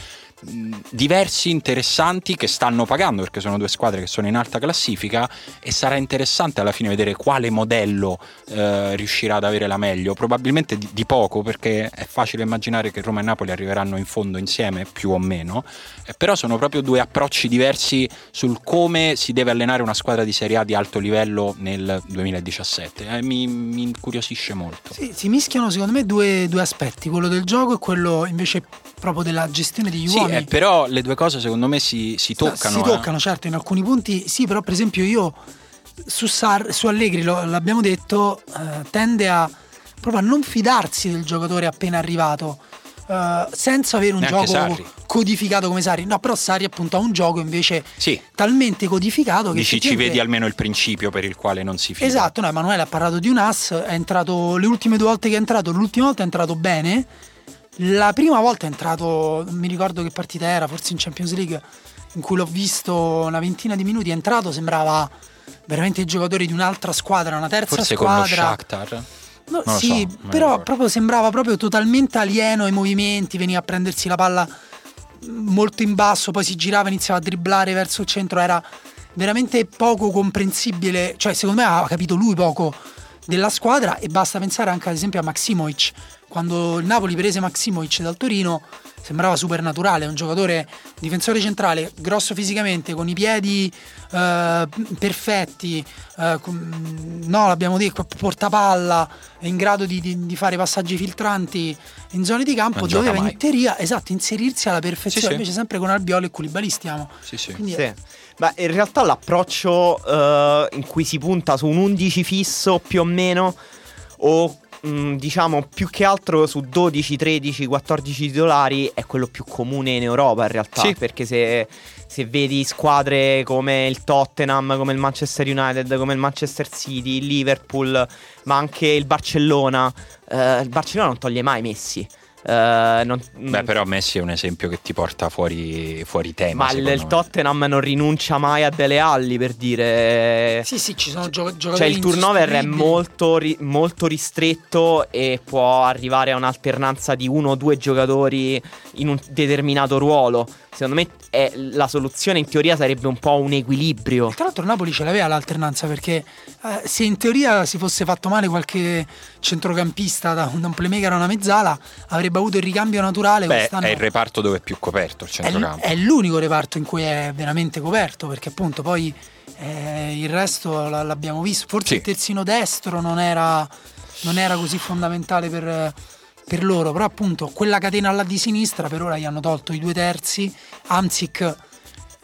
[SPEAKER 1] diversi, interessanti, che stanno pagando perché sono due squadre che sono in alta classifica e sarà interessante alla fine vedere quale modello eh, riuscirà ad avere la meglio. Probabilmente di, di poco perché è facile immaginare che Roma e Napoli arriveranno in fondo insieme, più o meno, eh, però sono proprio due approcci diversi sul come si deve allenare una squadra di Serie A di alto livello nel 2017. Eh, mi, mi incuriosisce molto.
[SPEAKER 3] Sì, si mischiano secondo me due, due aspetti, quello del gioco e quello invece proprio della gestione degli
[SPEAKER 1] Sì, eh, però le due cose secondo me si, si toccano.
[SPEAKER 3] Si
[SPEAKER 1] eh.
[SPEAKER 3] toccano, certo, in alcuni punti sì, però per esempio io su, Sar- su Allegri, lo- l'abbiamo detto, eh, tende a proprio a non fidarsi del giocatore appena arrivato. eh, senza avere un
[SPEAKER 1] Neanche
[SPEAKER 3] gioco
[SPEAKER 1] Sarri.
[SPEAKER 3] codificato come Sarri, no, però Sarri appunto ha un gioco invece
[SPEAKER 1] Sì,
[SPEAKER 3] talmente codificato che
[SPEAKER 1] dici ci vedi almeno il principio per il quale non si fida.
[SPEAKER 3] Esatto, no, Emanuele ha parlato di un as, è entrato le ultime due volte che è entrato, l'ultima volta è entrato bene, la prima volta è entrato, non mi ricordo che partita era, forse in Champions League, in cui l'ho visto una ventina di minuti, è entrato, sembrava veramente il giocatore di un'altra squadra, una terza
[SPEAKER 1] Forse con lo
[SPEAKER 3] squadra.
[SPEAKER 1] Shakhtar.
[SPEAKER 3] No, sì,
[SPEAKER 1] so,
[SPEAKER 3] però proprio sembrava proprio totalmente alieno ai movimenti, veniva a prendersi la palla molto in basso, poi si girava, iniziava a dribblare verso il centro, era veramente poco comprensibile, cioè secondo me ha capito lui poco della squadra e basta pensare anche ad esempio a Maximovic, quando il Napoli prese Maximovic dal Torino sembrava super naturale, un giocatore difensore centrale, grosso fisicamente, con i piedi eh, perfetti, eh, con- no l'abbiamo detto, portapalla, è in grado di, di- di fare passaggi filtranti in zone di campo,
[SPEAKER 1] Non
[SPEAKER 3] doveva
[SPEAKER 1] mai.
[SPEAKER 3] in teoria esatto, inserirsi alla perfezione,
[SPEAKER 1] Sì, sì.
[SPEAKER 3] invece sempre con Albiol e Koulibaly stiamo.
[SPEAKER 1] Sì, sì.
[SPEAKER 3] Quindi
[SPEAKER 2] Sì. Beh, in realtà l'approccio eh, in cui si punta su un 11 fisso più o meno, o mh, diciamo più che altro su 12, 13, 14 titolari, è quello più comune in Europa in realtà.
[SPEAKER 1] Sì.
[SPEAKER 2] Perché se, se vedi squadre come il Tottenham, come il Manchester United, come il Manchester City, il Liverpool, ma anche il Barcellona, eh, il Barcellona non toglie mai Messi. Eh, non-
[SPEAKER 1] Beh, però Messi è un esempio che ti porta fuori, fuori tema.
[SPEAKER 2] ma il,
[SPEAKER 1] me.
[SPEAKER 2] Tottenham non rinuncia mai a Dele Alli per dire.
[SPEAKER 3] Sì, sì, ci sono gio- giocatori
[SPEAKER 2] Cioè, il turnover è molto, ri- molto ristretto e può arrivare a un'alternanza di uno o due giocatori in un determinato ruolo. Secondo me è- la soluzione in teoria sarebbe un po' un equilibrio.
[SPEAKER 3] Tra l'altro Napoli ce l'aveva l'alternanza perché eh, se in teoria si fosse fatto male qualche centrocampista da, da un playmaker a una mezzala avrebbe avuto il ricambio naturale
[SPEAKER 1] Beh,
[SPEAKER 3] quest'anno.
[SPEAKER 1] è il reparto dove è più coperto il
[SPEAKER 3] È l-
[SPEAKER 1] centrocampo.
[SPEAKER 3] è l'unico reparto in cui è veramente coperto perché appunto poi eh, il resto l- l'abbiamo visto. Forse
[SPEAKER 1] Sì.
[SPEAKER 3] il terzino destro non era, non era così fondamentale per, per loro, però appunto quella catena là di sinistra per ora gli hanno tolto i due terzi. Amsic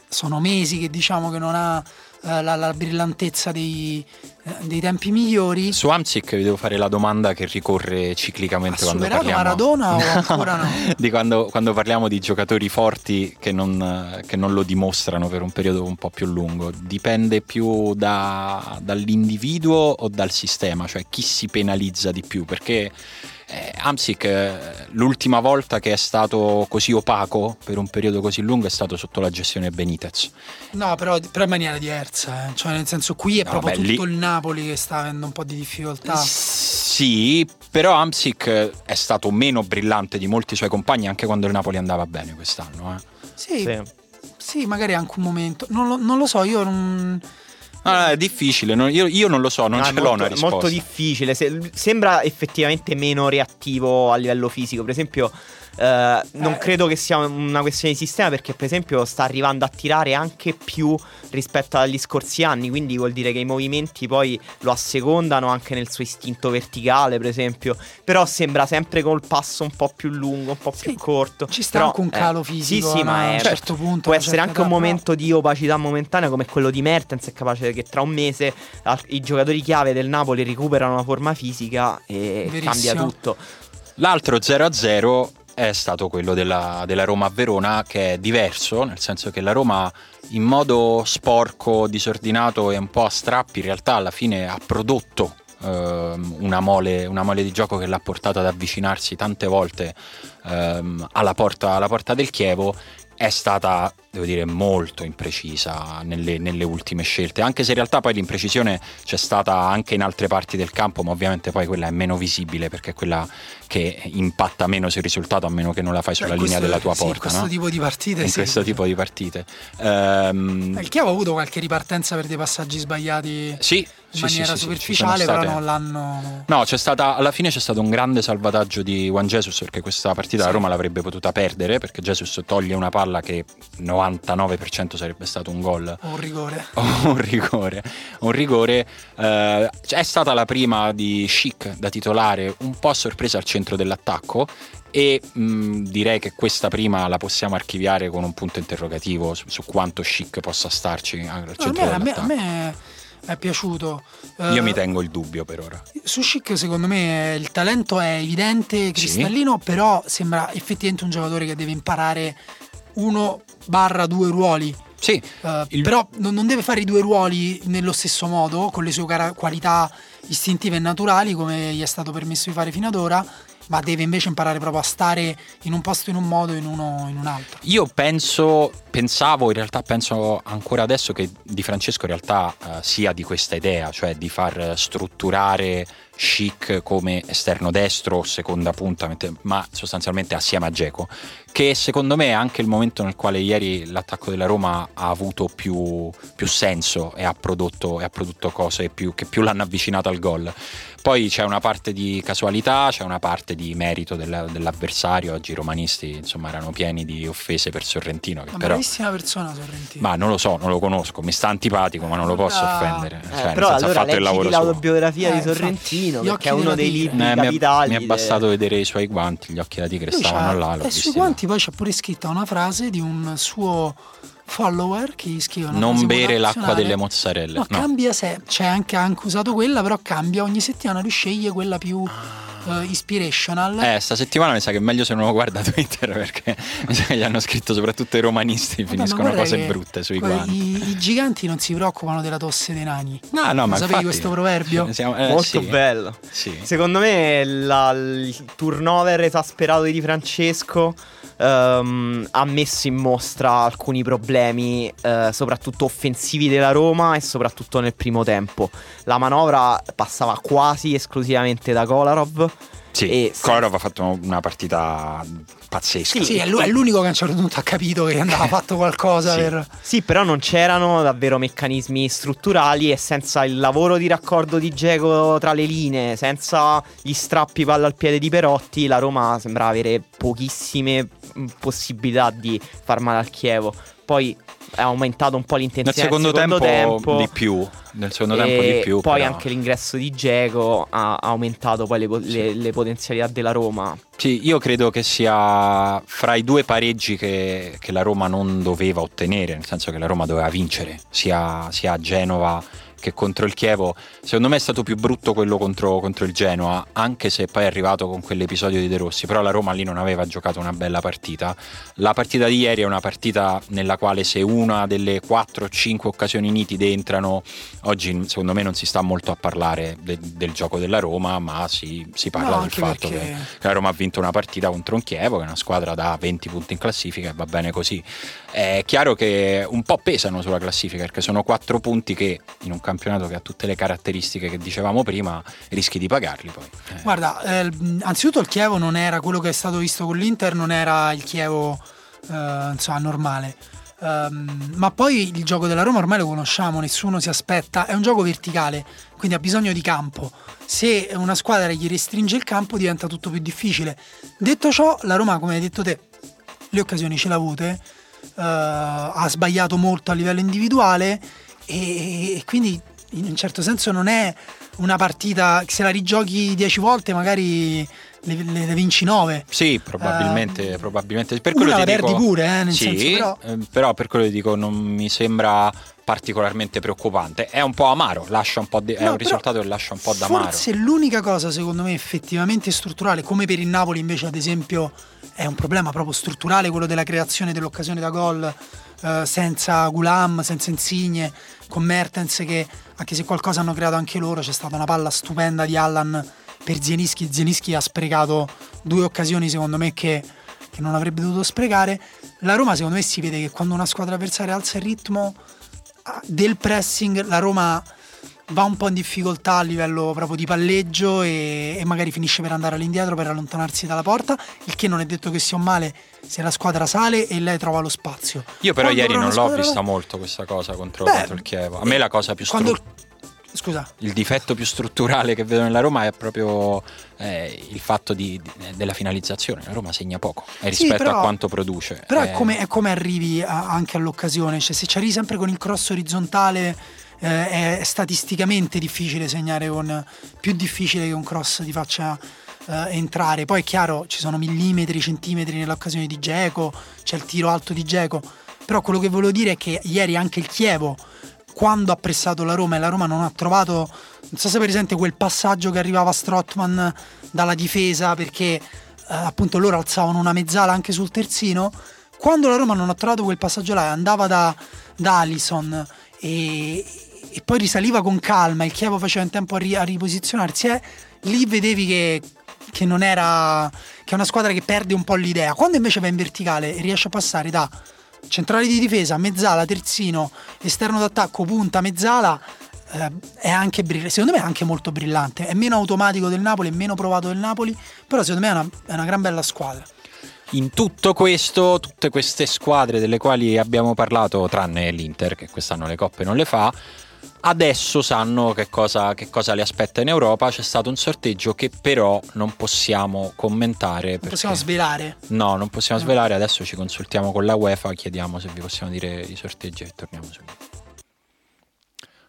[SPEAKER 3] sono mesi che diciamo che non ha eh, la, la brillantezza dei, eh, dei tempi migliori.
[SPEAKER 1] Su Amsic vi devo fare la domanda che ricorre ciclicamente
[SPEAKER 3] Ha
[SPEAKER 1] quando parliamo
[SPEAKER 3] Maradona o ancora no?
[SPEAKER 1] di quando, quando parliamo di giocatori forti che non, che non lo dimostrano per un periodo un po' più lungo. Dipende più da- dall'individuo o dal sistema, cioè chi si penalizza di più, perché eh, Amsic eh, l'ultima volta che è stato così opaco per un periodo così lungo è stato sotto la gestione Benitez.
[SPEAKER 3] No, però, però in maniera diversa, eh. cioè nel senso qui è
[SPEAKER 1] No,
[SPEAKER 3] proprio
[SPEAKER 1] beh,
[SPEAKER 3] tutto
[SPEAKER 1] lì-
[SPEAKER 3] il Napoli che sta avendo un po' di difficoltà.
[SPEAKER 1] Sì, però Amsic è stato meno brillante di molti suoi compagni anche quando il Napoli andava bene quest'anno. eh.
[SPEAKER 3] Sì,
[SPEAKER 2] Sì.
[SPEAKER 3] sì, magari anche un momento. Non lo, non lo so, io non...
[SPEAKER 1] Ah, è difficile, non- io, io non lo so, non
[SPEAKER 2] No,
[SPEAKER 1] ce
[SPEAKER 2] è
[SPEAKER 1] l'ho
[SPEAKER 2] molto,
[SPEAKER 1] una risposta.
[SPEAKER 2] molto difficile. Se- sembra effettivamente meno reattivo a livello fisico. Per esempio, eh, non
[SPEAKER 3] Eh.
[SPEAKER 2] credo che sia una questione di sistema perché, per esempio, sta arrivando a tirare anche più rispetto agli scorsi anni. Quindi vuol dire che i movimenti poi lo assecondano anche nel suo istinto verticale, per esempio. Però sembra sempre col passo un po' più lungo, un po'
[SPEAKER 3] Sì,
[SPEAKER 2] più corto.
[SPEAKER 3] ci sta
[SPEAKER 2] Però,
[SPEAKER 3] anche un
[SPEAKER 2] eh,
[SPEAKER 3] calo fisico
[SPEAKER 2] Sì, sì,
[SPEAKER 3] a
[SPEAKER 2] ma
[SPEAKER 3] un
[SPEAKER 2] è,
[SPEAKER 3] certo punto,
[SPEAKER 2] può
[SPEAKER 3] a
[SPEAKER 2] essere
[SPEAKER 3] certa
[SPEAKER 2] anche un momento di opacità momentanea come quello di Mertens. È capace che tra un mese i giocatori chiave del Napoli recuperano la forma fisica e
[SPEAKER 3] Verissimo.
[SPEAKER 2] cambia tutto.
[SPEAKER 1] L'altro 0-0 è stato quello della, della Roma a Verona, che è diverso, nel senso che la Roma in modo sporco, disordinato e un po' a strappi, in realtà alla fine ha prodotto ehm, una, mole, una mole di gioco che l'ha portato ad avvicinarsi tante volte ehm, alla, porta, alla porta del Chievo. È stata, devo dire, molto imprecisa nelle, nelle ultime scelte, anche se in realtà poi l'imprecisione c'è stata anche in altre parti del campo, ma ovviamente poi quella è meno visibile perché è quella che impatta meno sul risultato a meno che non la fai
[SPEAKER 3] Cioè,
[SPEAKER 1] sulla
[SPEAKER 3] questo-
[SPEAKER 1] linea della tua
[SPEAKER 3] sì,
[SPEAKER 1] porta.
[SPEAKER 3] questo
[SPEAKER 1] no?
[SPEAKER 3] tipo di partite
[SPEAKER 1] in
[SPEAKER 3] sì.
[SPEAKER 1] questo tipo di partite. Ehm,
[SPEAKER 3] Il Chievo ha avuto qualche ripartenza per dei passaggi sbagliati
[SPEAKER 1] sì,
[SPEAKER 3] in maniera
[SPEAKER 1] sì, sì,
[SPEAKER 3] superficiale, però
[SPEAKER 1] state-
[SPEAKER 3] non l'hanno...
[SPEAKER 1] No, c'è stata, alla fine c'è stato un grande salvataggio di Juan Jesus perché questa partita la
[SPEAKER 3] Sì.
[SPEAKER 1] Roma l'avrebbe potuta perdere perché Jesus toglie una palla che 99% sarebbe stato un gol
[SPEAKER 3] Un rigore.
[SPEAKER 1] un rigore. Un rigore eh, è stata la prima di Chic da titolare, un po' a sorpresa al centro dell'attacco. E mh, direi che questa prima la possiamo archiviare con un punto interrogativo su, su quanto chic possa starci al
[SPEAKER 3] No, a,
[SPEAKER 1] centro
[SPEAKER 3] me, a, me, a me è piaciuto. Eh,
[SPEAKER 1] Io mi tengo il dubbio per ora.
[SPEAKER 3] Su Chic secondo me il talento è evidente, cristallino, però sembra effettivamente un giocatore che deve imparare uno barra due ruoli.
[SPEAKER 1] Sì,
[SPEAKER 3] Eh,
[SPEAKER 1] il-
[SPEAKER 3] Però non, non deve fare i due ruoli nello stesso modo, con le sue qualità istintive e naturali, come gli è stato permesso di fare fino ad ora, ma deve invece imparare proprio a stare in un posto in un modo e in uno in un altro.
[SPEAKER 1] Io penso, pensavo, in realtà penso ancora adesso che Di Francesco in realtà eh, sia di questa idea, cioè di far strutturare Chic come esterno destro seconda punta, ma sostanzialmente assieme a Geco, che secondo me è anche il momento nel quale ieri l'attacco della Roma ha avuto più, più senso e ha prodotto, e ha prodotto cose più- che più l'hanno avvicinato al gol. Poi c'è una parte di casualità, c'è una parte di merito della- dell'avversario. Oggi i romanisti insomma erano pieni di offese per Sorrentino. Che
[SPEAKER 3] Una
[SPEAKER 1] però,
[SPEAKER 3] bravissima persona Sorrentino.
[SPEAKER 1] ma non lo so, non lo conosco, mi sta antipatico, ma non lo posso
[SPEAKER 3] Ah.
[SPEAKER 1] offendere.
[SPEAKER 2] Eh,
[SPEAKER 1] Cioè,
[SPEAKER 2] però
[SPEAKER 1] senso, ha
[SPEAKER 2] allora
[SPEAKER 1] fatto il lavoro
[SPEAKER 2] l'autobiografia
[SPEAKER 3] Eh,
[SPEAKER 2] di. Sorrentino,
[SPEAKER 3] occhi
[SPEAKER 2] è uno dei libri
[SPEAKER 1] Eh, mi, è,
[SPEAKER 2] capitali.
[SPEAKER 1] mi è bastato vedere i suoi guanti, gli occhi da tigre stavano là.
[SPEAKER 3] E sui
[SPEAKER 1] visti
[SPEAKER 3] guanti poi c'è pure scritta una frase di un suo follower che gli scrive una
[SPEAKER 1] Non bere l'acqua delle mozzarelle.
[SPEAKER 3] No,
[SPEAKER 1] No.
[SPEAKER 3] cambia se c'è anche, ha anche usato quella, però cambia ogni settimana, lui sceglie quella più eh, inspirational.
[SPEAKER 1] Eh, sta settimana mi sa che è meglio se non lo guarda Twitter perché mi sa che gli hanno scritto soprattutto i romanisti,
[SPEAKER 3] Vabbè,
[SPEAKER 1] finiscono cose brutte sui guanti.
[SPEAKER 3] I, I giganti non si preoccupano della tosse dei nani.
[SPEAKER 1] No, no,
[SPEAKER 3] Lo
[SPEAKER 1] ma
[SPEAKER 3] sapevi
[SPEAKER 1] infatti-
[SPEAKER 3] questo proverbio?
[SPEAKER 1] Siamo- eh,
[SPEAKER 2] Molto
[SPEAKER 1] sì.
[SPEAKER 2] bello.
[SPEAKER 1] Sì.
[SPEAKER 2] Secondo me la- il turnover esasperato Di Francesco ehm, ha messo in mostra alcuni problemi, eh, soprattutto offensivi della Roma e soprattutto nel primo tempo. La manovra passava quasi esclusivamente da Kolarov.
[SPEAKER 1] Sì,
[SPEAKER 2] E-
[SPEAKER 1] Kolarov ha fatto una partita pazzesca.
[SPEAKER 3] Sì, è, lui- è l'unico che a un certo punto ha capito che andava fatto qualcosa
[SPEAKER 1] Sì.
[SPEAKER 3] per...
[SPEAKER 2] Sì, però non c'erano davvero meccanismi strutturali e senza il lavoro di raccordo di Geco tra le linee, senza gli strappi palla al piede di Perotti, la Roma sembrava avere pochissime possibilità di far male al Chievo. Poi è aumentato un po'
[SPEAKER 1] Nel
[SPEAKER 2] l'intensità
[SPEAKER 1] secondo, tempo,
[SPEAKER 2] tempo
[SPEAKER 1] di più. Nel secondo
[SPEAKER 2] e
[SPEAKER 1] tempo di più.
[SPEAKER 2] Poi
[SPEAKER 1] però.
[SPEAKER 2] anche l'ingresso di Geco ha ha aumentato poi le, le- le potenzialità della Roma.
[SPEAKER 1] Sì, io credo che sia fra i due pareggi che, che la Roma non doveva ottenere, nel senso che la Roma doveva vincere, sia, sia a Genova che contro il Chievo. Secondo me è stato più brutto quello contro, contro il Genoa, anche se poi è arrivato con quell'episodio di De Rossi, però la Roma lì non aveva giocato una bella partita. La partita di ieri è una partita nella quale se una delle 4-5 occasioni nitide entrano, oggi secondo me non si sta molto a parlare de- del gioco della Roma, ma si, si parla
[SPEAKER 3] No,
[SPEAKER 1] del fatto
[SPEAKER 3] perché-
[SPEAKER 1] che la Roma ha vinto una partita contro un Chievo, che è una squadra da 20 punti in classifica e va bene così. È chiaro che un po' pesano sulla classifica perché sono 4 punti che in un campionato che ha tutte le caratteristiche che dicevamo prima rischi di pagarli poi. Eh,
[SPEAKER 3] Guarda, eh, anzitutto il Chievo non era quello che è stato visto con l'Inter, non era il Chievo eh, insomma, normale. Ehm, ma poi il gioco della Roma ormai lo conosciamo, nessuno si aspetta, è un gioco verticale, quindi ha bisogno di campo. Se una squadra gli restringe il campo diventa tutto più difficile. Detto ciò, la Roma, come hai detto te, le occasioni ce l'ha avute, ha sbagliato molto a livello individuale e, e quindi in un certo senso non è una partita che se la rigiochi 10 volte magari le, le- le vinci 9.
[SPEAKER 1] Sì, probabilmente,
[SPEAKER 3] Eh,
[SPEAKER 1] probabilmente. Per
[SPEAKER 3] una
[SPEAKER 1] quello
[SPEAKER 3] la
[SPEAKER 1] ti
[SPEAKER 3] perdi
[SPEAKER 1] dico,
[SPEAKER 3] pure, eh, nel
[SPEAKER 1] sì,
[SPEAKER 3] senso, però-
[SPEAKER 1] eh, però per quello ti dico non mi sembra particolarmente preoccupante. È un po' amaro, lascia un po' di- è
[SPEAKER 3] No,
[SPEAKER 1] un
[SPEAKER 3] però
[SPEAKER 1] risultato che lascia un po' d'amaro.
[SPEAKER 3] Forse l'unica cosa secondo me effettivamente strutturale, come per il Napoli invece ad esempio è un problema proprio strutturale quello della creazione dell'occasione da gol eh, senza Gulam, senza Insigne, con Mertens che anche se qualcosa hanno creato anche loro, c'è stata una palla stupenda di Allan per Zienischi, Zienischi ha sprecato due occasioni secondo me che, che non avrebbe dovuto sprecare. La Roma secondo me si vede che quando una squadra avversaria alza il ritmo ah, del pressing, la Roma va un po' in difficoltà a livello proprio di palleggio e, e magari finisce per andare all'indietro per allontanarsi dalla porta, il che non è detto che sia un male se la squadra sale e lei trova lo spazio.
[SPEAKER 1] Io però
[SPEAKER 3] Quando
[SPEAKER 1] ieri non l'ho vista molto questa cosa contro,
[SPEAKER 3] Beh,
[SPEAKER 1] contro il Chievo. A me la cosa più
[SPEAKER 3] quando-
[SPEAKER 1] strutturale
[SPEAKER 3] Scusa.
[SPEAKER 1] Il difetto più strutturale che vedo nella Roma è proprio eh, il fatto di, di, della finalizzazione. La Roma segna poco eh, rispetto
[SPEAKER 3] sì, però,
[SPEAKER 1] a quanto produce.
[SPEAKER 3] Però è, come, è come arrivi a, anche all'occasione. Cioè, se ci arrivi sempre con il cross orizzontale eh, è statisticamente difficile segnare con più difficile che un cross ti faccia eh, entrare. Poi è chiaro, ci sono millimetri, centimetri nell'occasione di Geco, c'è il tiro alto di Geco. Però quello che volevo dire è che ieri anche il Chievo, quando ha pressato la Roma e la Roma non ha trovato, non so se per esempio quel passaggio che arrivava Strottman dalla difesa perché eh, appunto loro alzavano una mezzala anche sul terzino. Quando la Roma non ha trovato quel passaggio là, andava da, da Allison e, e poi risaliva con calma, il Chievo faceva in tempo a, ri- a riposizionarsi, eh, lì vedevi che, che, non era che è una squadra che perde un po' l'idea. Quando invece va in verticale e riesce a passare da centrale di difesa, mezzala, terzino, esterno d'attacco, punta, mezzala, eh, è anche brillante. Secondo me è anche molto brillante. È meno automatico del Napoli, è meno provato del Napoli, però secondo me è una, è una gran bella squadra.
[SPEAKER 1] In tutto questo, tutte queste squadre delle quali abbiamo parlato, tranne l'Inter, che quest'anno le coppe non le fa, adesso sanno che cosa, che cosa, le aspetta in Europa. C'è stato un sorteggio che però non possiamo commentare.
[SPEAKER 3] Non possiamo svelare.
[SPEAKER 1] No, non possiamo svelare. Adesso ci consultiamo con la UEFA, chiediamo se vi possiamo dire i sorteggi e torniamo subito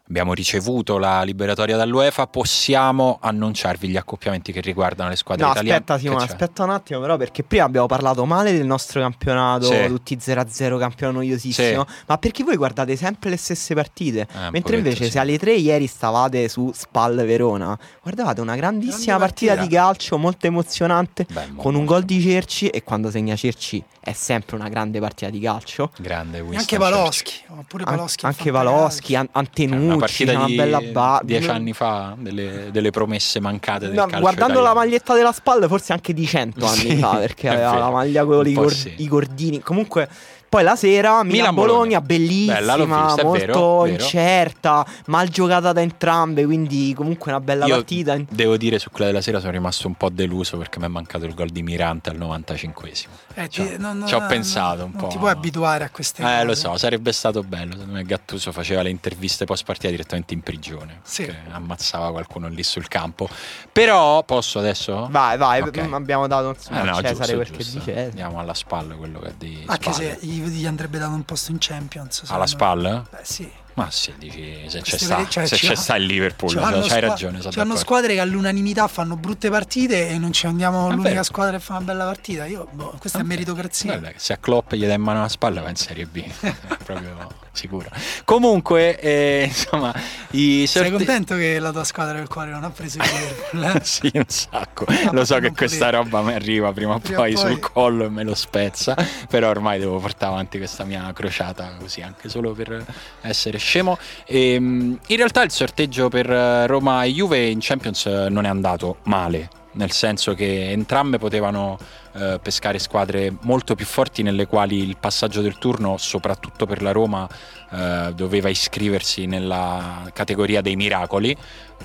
[SPEAKER 1] abbiamo ricevuto la liberatoria dall'UEFA, possiamo annunciarvi gli accoppiamenti che riguardano le squadre
[SPEAKER 2] no,
[SPEAKER 1] italiane.
[SPEAKER 2] Aspetta Simone, aspetta un attimo però perché prima abbiamo parlato male del nostro campionato, sì. tutti 0-0, campione noiosissimo, sì. ma perché voi guardate sempre le stesse partite? Eh, Mentre invece sì. se alle 3 ieri stavate su Spal Verona, guardavate una grandissima partita. partita. di calcio molto emozionante Beh, con un gol di Cerci e quando segna Cerci è sempre una grande partita di calcio.
[SPEAKER 1] Grande Winston
[SPEAKER 3] Anche Valoschi, oppure Valoschi.
[SPEAKER 2] An- anche Valoschi, an- Antenucci, una partita una
[SPEAKER 1] di
[SPEAKER 2] bella ba-
[SPEAKER 1] dieci anni fa, delle, delle promesse mancate del
[SPEAKER 2] no,
[SPEAKER 1] calcio
[SPEAKER 2] Guardando
[SPEAKER 1] italiano.
[SPEAKER 2] la maglietta della spalla forse anche di cento anni sì, fa, perché aveva vero, la maglia con i, gor- sì. i gordini. Comunque poi la sera Milan-Bologna, bellissima, Bella, vista, molto vero, incerta, vero. mal giocata da entrambe, quindi comunque una bella
[SPEAKER 1] Io
[SPEAKER 2] partita.
[SPEAKER 1] Devo dire su quella della sera sono rimasto un po' deluso perché mi è mancato il gol di Mirante al 95esimo. Eh, cioè, ti, non, ci ho pensato un po'.
[SPEAKER 3] Non ti puoi abituare a queste
[SPEAKER 1] eh,
[SPEAKER 3] cose.
[SPEAKER 1] Eh, lo so, sarebbe stato bello. Secondo me Gattuso faceva le interviste post partita direttamente in prigione. Sì. ammazzava qualcuno lì sul campo. Però posso adesso?
[SPEAKER 2] Vai, vai, okay. abbiamo dato insomma,
[SPEAKER 1] eh, no,
[SPEAKER 2] a Cesare
[SPEAKER 1] giusto,
[SPEAKER 2] quel
[SPEAKER 1] giusto.
[SPEAKER 2] che dice.
[SPEAKER 1] Andiamo alla spalla quello che è di
[SPEAKER 3] Anche
[SPEAKER 1] spalle.
[SPEAKER 3] se gli andrebbe dato un posto in Champions.
[SPEAKER 1] Alla spalla?
[SPEAKER 3] Beh, sì.
[SPEAKER 1] Ma sì, dici, se c'è, sta, cioè, se c'è sta il Liverpool,
[SPEAKER 3] cioè,
[SPEAKER 1] c'hai
[SPEAKER 3] squa-
[SPEAKER 1] ragione.
[SPEAKER 3] Ci hanno squadre che all'unanimità fanno brutte partite e non ci andiamo l'unica squadra che fa una bella partita. Io, boh, questa è meritocrazia.
[SPEAKER 1] Guarda, se a Klopp gli dai in mano la spalla va in Serie B, proprio sicuro. Comunque, eh, insomma, i
[SPEAKER 3] sorte- Sei contento che la tua squadra del cuore non ha preso il Liverpool?
[SPEAKER 1] Eh? sì, un sacco. No, lo so che questa potete. roba mi arriva prima o poi, poi sul collo e me lo spezza, però ormai devo portare avanti questa mia crociata così, anche solo per essere scemo. E, ehm, in realtà il sorteggio per eh, Roma e Juve in Champions eh, non è andato male, nel senso che entrambe potevano eh, pescare squadre molto più forti nelle quali il passaggio del turno, soprattutto per la Roma, eh, doveva iscriversi nella categoria dei miracoli,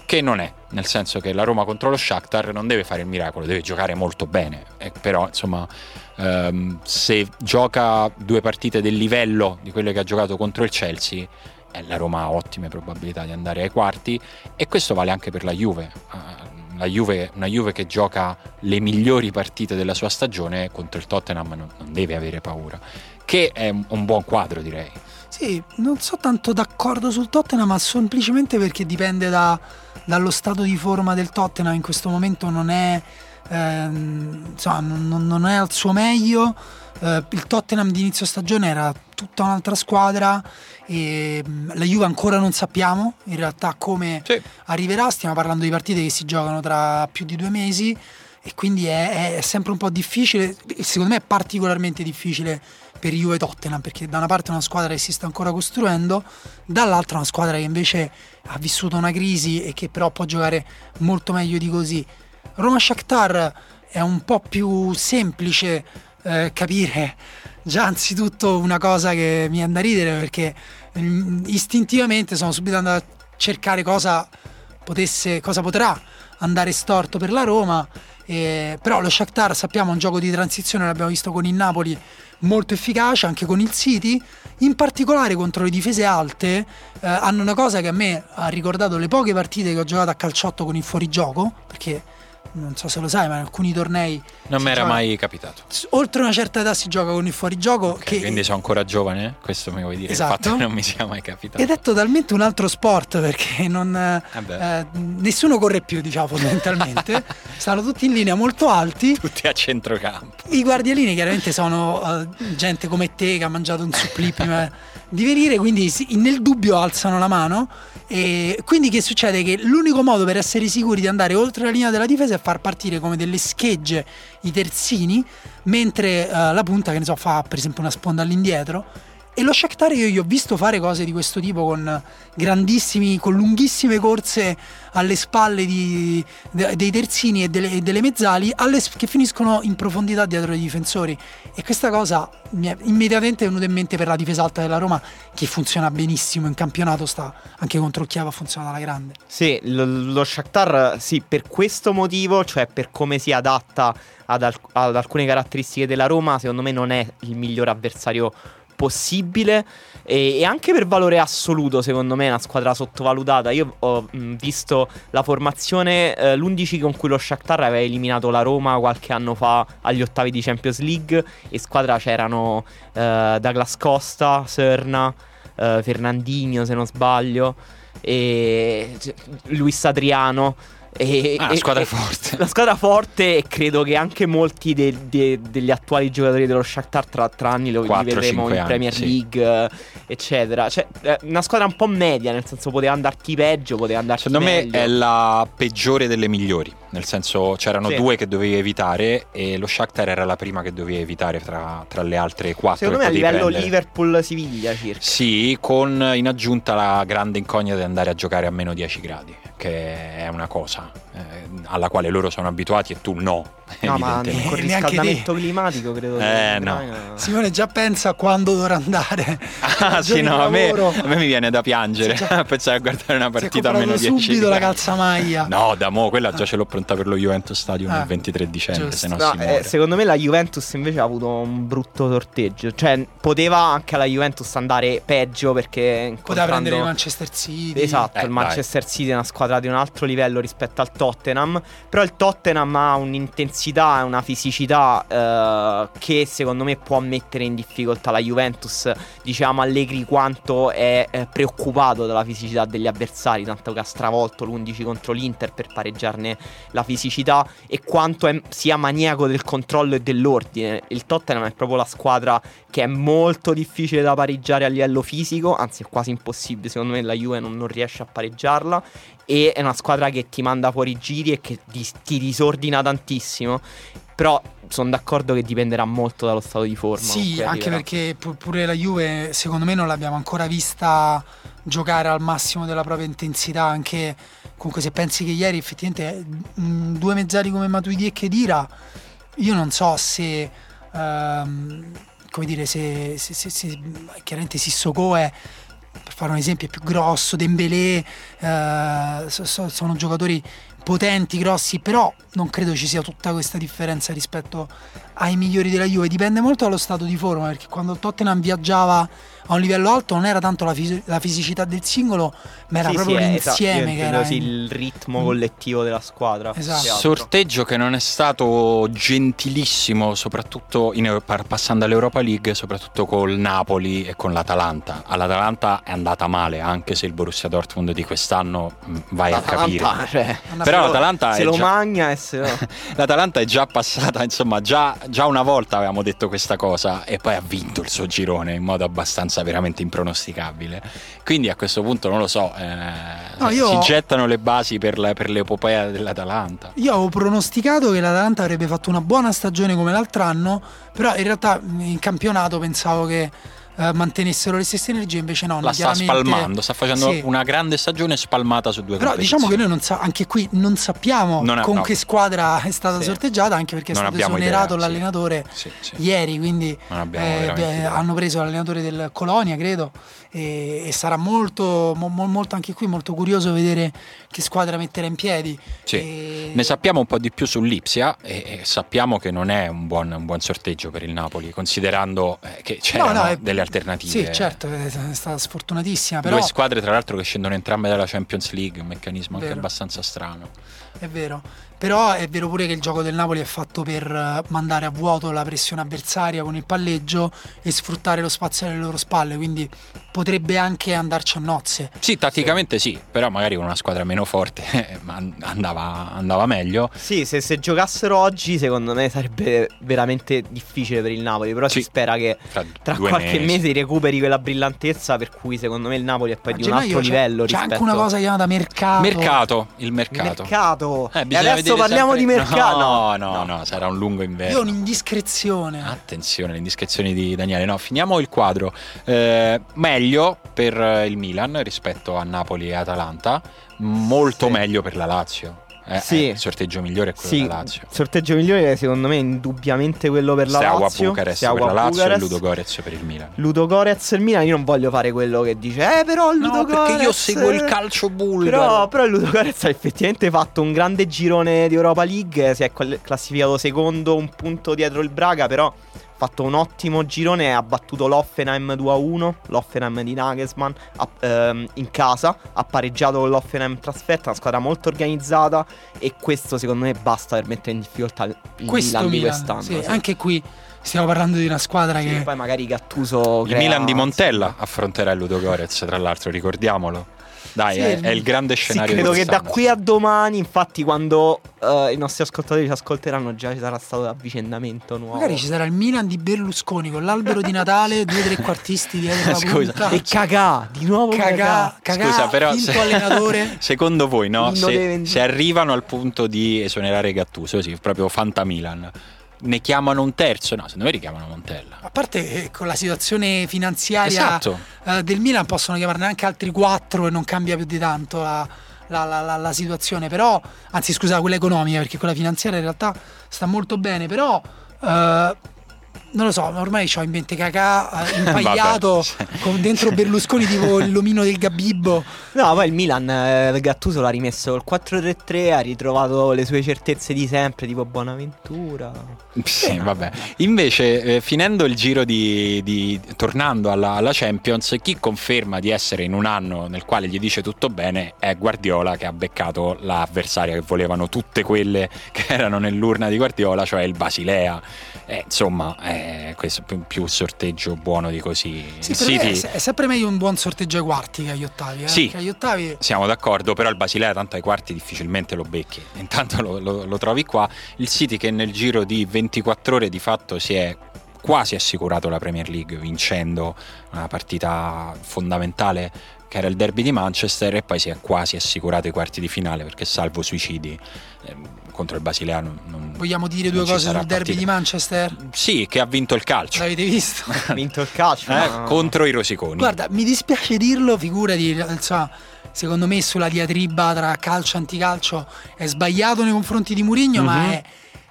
[SPEAKER 1] che non è, nel senso che la Roma contro lo Shakhtar non deve fare il miracolo, deve giocare molto bene, eh, però insomma ehm, se gioca due partite del livello di quelle che ha giocato contro il Chelsea la Roma ha ottime probabilità di andare ai quarti e questo vale anche per la Juve. Juve una Juve che gioca le migliori partite della sua stagione contro il Tottenham non, non deve avere paura, che è un, buon quadro direi.
[SPEAKER 3] Sì, non so tanto d'accordo sul Tottenham, ma semplicemente perché dipende da, dallo stato di forma del Tottenham. In questo momento non è, ehm, insomma, non, non è al suo meglio. Eh, il Tottenham di inizio stagione era tutta un'altra squadra e mm, la Juve ancora non sappiamo in realtà come sì. arriverà. Stiamo parlando di partite che si giocano tra più di due mesi e quindi è, è sempre un po' difficile. Secondo me è particolarmente difficile per Juve Tottenham perché da una parte è una squadra che si sta ancora costruendo, dall'altra una squadra che invece ha vissuto una crisi e che però può giocare molto meglio di così. Roma Shakhtar è un po' più semplice eh, capire già anzitutto una cosa che mi andà a ridere perché mm, istintivamente sono subito andato a cercare cosa potesse, cosa potrà andare storto per la Roma. Eh, però lo Shakhtar sappiamo è un gioco di transizione, l'abbiamo visto con il Napoli molto efficace, anche con il City, in particolare contro le difese alte eh, hanno una cosa che a me ha ricordato le poche partite che ho giocato a calciotto con il fuorigioco, perché non so se lo sai, ma in alcuni tornei.
[SPEAKER 1] Non mi era mai capitato.
[SPEAKER 3] Oltre una certa età si gioca con il fuorigioco.
[SPEAKER 1] Okay,
[SPEAKER 3] che...
[SPEAKER 1] Quindi sono ancora giovane? Questo mi vuoi dire?
[SPEAKER 3] Esatto.
[SPEAKER 1] Il fatto che non mi sia mai capitato.
[SPEAKER 3] Ed è totalmente un altro sport perché non, eh eh, nessuno corre più, diciamo, fondamentalmente. Stanno tutti in linea molto alti.
[SPEAKER 1] Tutti a centrocampo.
[SPEAKER 3] I guardialini chiaramente sono uh, gente come te che ha mangiato un supplì prima di venire, quindi nel dubbio alzano la mano. E quindi che succede? Che l'unico modo per essere sicuri di andare oltre la linea della difesa è far partire come delle schegge i terzini, mentre uh, la punta, che ne so, fa per esempio una sponda all'indietro e lo Shakhtar io gli ho visto fare cose di questo tipo con grandissimi, con lunghissime corse alle spalle di, de, dei terzini e delle, delle mezzali alle, che finiscono in profondità dietro i difensori. E questa cosa mi è immediatamente venuta in mente per la difesa alta della Roma che funziona benissimo in campionato, sta anche contro Chiava funziona alla grande.
[SPEAKER 2] Sì, lo, lo Shakhtar sì, per questo motivo, cioè per come si adatta ad, al, ad alcune caratteristiche della Roma, secondo me non è il miglior avversario possibile e, e, anche per valore assoluto secondo me è una squadra sottovalutata. Io ho mh, visto la formazione eh, l'11 con cui lo Shakhtar aveva eliminato la Roma qualche anno fa agli ottavi di Champions League e squadra c'erano eh, Douglas Costa, Serna eh, Fernandinho se non sbaglio e Luis Adriano
[SPEAKER 1] e, ah, la squadra e, forte.
[SPEAKER 2] La squadra forte e credo che anche molti de, de, degli attuali giocatori dello Shakhtar tra, tra anni lo 4, vedremo in anni, Premier sì. League, eccetera. Cioè, una squadra un po' media, nel senso poteva andarti peggio, poteva andarti
[SPEAKER 1] Secondo
[SPEAKER 2] meglio.
[SPEAKER 1] me è la peggiore delle migliori, nel senso c'erano sì. due che dovevi evitare e lo Shakhtar era la prima che dovevi evitare tra, tra le altre quattro.
[SPEAKER 2] Secondo me a livello
[SPEAKER 1] Liverpool-Siviglia circa. Sì, con in aggiunta la grande incognita di andare a giocare a meno 10 gradi che è una cosa eh, alla quale loro sono abituati e tu no.
[SPEAKER 2] No, ma con il riscaldamento climatico credo.
[SPEAKER 1] Eh, no.
[SPEAKER 3] Simone già pensa a quando dovrà andare.
[SPEAKER 1] Ah, sì, no, a me, a me, mi viene da piangere a pensare a guardare una partita a meno 10
[SPEAKER 3] subito la calzamaglia.
[SPEAKER 1] No, da mo, quella già ce l'ho pronta per lo Juventus Stadium ah, il 23 dicembre, se no, si eh,
[SPEAKER 2] secondo me la Juventus invece ha avuto un brutto sorteggio, cioè poteva anche la Juventus andare peggio perché
[SPEAKER 3] poteva prendere il Manchester City.
[SPEAKER 2] Esatto, eh, il Manchester dai. City è una squadra di un altro livello rispetto al Tottenham, però il Tottenham ha un'intensità e una fisicità eh, che secondo me può mettere in difficoltà la Juventus. Diciamo Allegri quanto è eh, preoccupato dalla fisicità degli avversari, tanto che ha stravolto l'11 contro l'Inter per pareggiarne la fisicità e quanto è, sia maniaco del controllo e dell'ordine. Il Tottenham è proprio la squadra che è molto difficile da pareggiare a livello fisico, anzi è quasi impossibile, secondo me la Juve non, non riesce a pareggiarla e è una squadra che ti manda fuori giri e che ti, ti disordina tantissimo. Però sono d'accordo che dipenderà molto dallo stato di forma.
[SPEAKER 3] Sì, anche perché pure la Juve, secondo me, non l'abbiamo ancora vista giocare al massimo della propria intensità. Anche comunque, se pensi che ieri effettivamente mh, due mezzali come Matuidi e Chedira, io non so se. Um, come dire, se, se, se, se chiaramente Sissoko è per fare un esempio, più grosso, Dembélé, eh, so, sono giocatori potenti, grossi, però non credo ci sia tutta questa differenza rispetto ai migliori della Juve, dipende molto dallo stato di forma, perché quando Tottenham viaggiava a un livello alto non era tanto la, fisi- la fisicità del singolo, ma era sì, proprio sì, l'insieme esatto. che era
[SPEAKER 2] in... il ritmo collettivo della squadra.
[SPEAKER 1] Esatto. Sorteggio che non è stato gentilissimo, soprattutto in, passando all'Europa League, soprattutto col Napoli e con l'Atalanta. All'Atalanta è andata male, anche se il Borussia Dortmund di quest'anno mm, vai L'Atalanta, a capire. Cioè, Però l'Atalanta
[SPEAKER 2] se lo
[SPEAKER 1] già...
[SPEAKER 2] magna e se no.
[SPEAKER 1] L'Atalanta è già passata, insomma, già, già una volta avevamo detto questa cosa e poi ha vinto il suo girone in modo abbastanza veramente impronosticabile. Quindi a questo punto non lo so, eh, no, io... si gettano le basi per, la, per l'epopea dell'Atalanta.
[SPEAKER 3] Io avevo pronosticato che l'Atalanta avrebbe fatto una buona stagione come l'altro anno, però in realtà in campionato pensavo che eh, mantenessero le stesse energie, invece no.
[SPEAKER 1] La sta spalmando, sta facendo
[SPEAKER 3] Sì.
[SPEAKER 1] una grande stagione spalmata su due
[SPEAKER 3] Però diciamo che noi non sa- anche qui non sappiamo
[SPEAKER 1] Non è-
[SPEAKER 3] con
[SPEAKER 1] no.
[SPEAKER 3] che squadra è stata
[SPEAKER 1] Sì.
[SPEAKER 3] sorteggiata, anche perché è
[SPEAKER 1] Non
[SPEAKER 3] stato
[SPEAKER 1] abbiamo
[SPEAKER 3] esonerato
[SPEAKER 1] idea,
[SPEAKER 3] l'allenatore
[SPEAKER 1] Sì,
[SPEAKER 3] ieri, quindi eh, beh, hanno preso l'allenatore del Colonia, credo, e, e sarà molto, mo- mo- molto anche qui molto curioso vedere che squadra metterà in piedi. E-
[SPEAKER 1] Ne sappiamo un po' di più sull'Ipsia e, e sappiamo che non è un buon, un buon sorteggio per il Napoli, considerando eh, che c'erano
[SPEAKER 3] No, no, è-
[SPEAKER 1] delle alternative.
[SPEAKER 3] Sì, certo, è è stata sfortunatissima, però
[SPEAKER 1] Due squadre, tra l'altro, che scendono entrambe dalla Champions League, un meccanismo anche abbastanza strano.
[SPEAKER 3] è vero. Però è vero pure che il gioco del Napoli è fatto per eh, mandare a vuoto la pressione avversaria con il palleggio e sfruttare lo spazio alle loro spalle, quindi potrebbe anche andarci a nozze.
[SPEAKER 1] Sì, tatticamente sì, però magari con una squadra meno forte eh, ma andava, andava meglio.
[SPEAKER 2] Sì, se, se giocassero oggi, secondo me sarebbe veramente difficile per il Napoli. Però
[SPEAKER 1] Sì.
[SPEAKER 2] si spera che
[SPEAKER 1] Tra,
[SPEAKER 2] tra qualche
[SPEAKER 1] mesi.
[SPEAKER 2] mese recuperi quella brillantezza. Per cui, secondo me, il Napoli è poi
[SPEAKER 3] A
[SPEAKER 2] di un altro
[SPEAKER 3] c'è-
[SPEAKER 2] livello
[SPEAKER 3] C'è
[SPEAKER 2] rispetto
[SPEAKER 3] anche una cosa chiamata mercato.
[SPEAKER 1] Mercato, il
[SPEAKER 2] Il
[SPEAKER 1] mercato.
[SPEAKER 2] mercato.
[SPEAKER 1] Eh,
[SPEAKER 2] e
[SPEAKER 1] bisogna
[SPEAKER 2] adesso parliamo
[SPEAKER 1] sempre-
[SPEAKER 2] di mercato.
[SPEAKER 1] No, no, no, sarà un lungo
[SPEAKER 3] Io ho
[SPEAKER 1] inverno.
[SPEAKER 3] un'indiscrezione.
[SPEAKER 1] Attenzione, le indiscrezioni di Daniele. No, finiamo il quadro. Eh, meglio per il Milan rispetto a Napoli e Atalanta, molto
[SPEAKER 2] Sì.
[SPEAKER 1] meglio per la Lazio. Eh,
[SPEAKER 2] Sì.
[SPEAKER 1] eh, il sorteggio migliore è quello
[SPEAKER 2] Sì,
[SPEAKER 1] della Lazio.
[SPEAKER 2] il sorteggio migliore secondo me è indubbiamente quello per la
[SPEAKER 1] Steaua
[SPEAKER 2] Lazio.
[SPEAKER 1] Bucarest
[SPEAKER 2] Steaua
[SPEAKER 1] per la Lazio
[SPEAKER 2] Bucarest.
[SPEAKER 1] e Ludo Gorez per il Milan.
[SPEAKER 2] Ludo Gorez e il Milan, io non voglio fare quello che dice Eh però Ludo
[SPEAKER 1] No, perché io seguo il calcio bulgaro.
[SPEAKER 2] Però, però Ludo Gorez ha effettivamente fatto un grande girone di Europa League Si è classificato secondo un punto dietro il Braga Però fatto un ottimo girone Ha battuto l'Offenheim 2-1 L'Offenheim di Nagelsmann ha- ehm, In casa Ha pareggiato con l'Offenheim trasferta Una squadra molto organizzata E questo secondo me basta per mettere in difficoltà il
[SPEAKER 3] Questo
[SPEAKER 2] Milan di quest'anno
[SPEAKER 3] sì,
[SPEAKER 2] sì.
[SPEAKER 3] anche qui stiamo parlando di una squadra
[SPEAKER 2] Sì,
[SPEAKER 3] che
[SPEAKER 2] Poi magari Gattuso
[SPEAKER 1] Il
[SPEAKER 2] crea-
[SPEAKER 1] Milan di Montella affronterà il Ludo Gorez, tra l'altro, ricordiamolo. Dai,
[SPEAKER 3] Sì,
[SPEAKER 1] è, è il grande
[SPEAKER 2] Sì,
[SPEAKER 1] scenario
[SPEAKER 2] credo
[SPEAKER 1] di
[SPEAKER 2] che da qui a domani, infatti, quando eh, i nostri ascoltatori ci ascolteranno, già ci sarà stato l'avvicendamento nuovo.
[SPEAKER 3] magari ci sarà il Milan di Berlusconi con l'albero di Natale, due trequartisti dietro la
[SPEAKER 1] Scusa.
[SPEAKER 3] punta.
[SPEAKER 2] E cagà, di nuovo
[SPEAKER 3] Cagà,
[SPEAKER 2] cagà.
[SPEAKER 3] cagà,
[SPEAKER 1] Scusa, però se-
[SPEAKER 3] allenatore.
[SPEAKER 1] secondo voi, no? Se, se arrivano al punto di esonerare Gattuso, sì, proprio Fanta Milan, ne chiamano un terzo? No, secondo me richiamano Montella.
[SPEAKER 3] A parte che con la situazione finanziaria
[SPEAKER 1] Esatto.
[SPEAKER 3] eh, del Milan possono chiamarne anche altri quattro e non cambia più di tanto la, la- la- la- la situazione. Però, anzi, scusa, quella economica, perché quella finanziaria in realtà sta molto bene. Però, eh, non lo so, ormai ho in mente Cacà eh, impagliato con dentro Berlusconi tipo il l'omino del Gabibbo.
[SPEAKER 2] No, poi il Milan, eh, Gattuso l'ha rimesso col 4-3-3, ha ritrovato le sue certezze di sempre, tipo Bonaventura.
[SPEAKER 1] Sì, vabbè. Invece, eh, finendo il giro di, di- tornando alla, alla Champions, chi conferma di essere in un anno nel quale gli dice tutto bene è Guardiola che ha beccato l'avversaria che volevano tutte quelle che erano nell'urna di Guardiola, cioè il Basilea. Eh, insomma, eh, questo è più, più sorteggio buono di così.
[SPEAKER 3] Sì,
[SPEAKER 1] City,
[SPEAKER 3] è, è sempre meglio un buon sorteggio ai quarti che agli ottavi. Eh?
[SPEAKER 1] Sì.
[SPEAKER 3] Agli ottavi
[SPEAKER 1] Siamo d'accordo, però il Basilea tanto ai quarti difficilmente lo becchi. Intanto lo, lo- lo trovi qua. Il City che nel giro di 24 ore di fatto si è quasi assicurato la Premier League vincendo una partita fondamentale che era il derby di Manchester e poi si è quasi assicurato i quarti di finale perché salvo suicidi ehm, contro il Basilea non, non-
[SPEAKER 3] vogliamo dire due cose sul derby
[SPEAKER 1] partita.
[SPEAKER 3] di Manchester?
[SPEAKER 1] Sì, che ha vinto il calcio
[SPEAKER 3] L'avete visto?
[SPEAKER 2] Ha vinto il calcio.
[SPEAKER 1] eh,
[SPEAKER 2] ma-
[SPEAKER 1] contro i rosiconi.
[SPEAKER 3] Guarda, mi dispiace dirlo, figurati, insomma, secondo me sulla diatriba tra calcio e anticalcio è sbagliato nei confronti di Mourinho, ma
[SPEAKER 2] Mhm.
[SPEAKER 3] è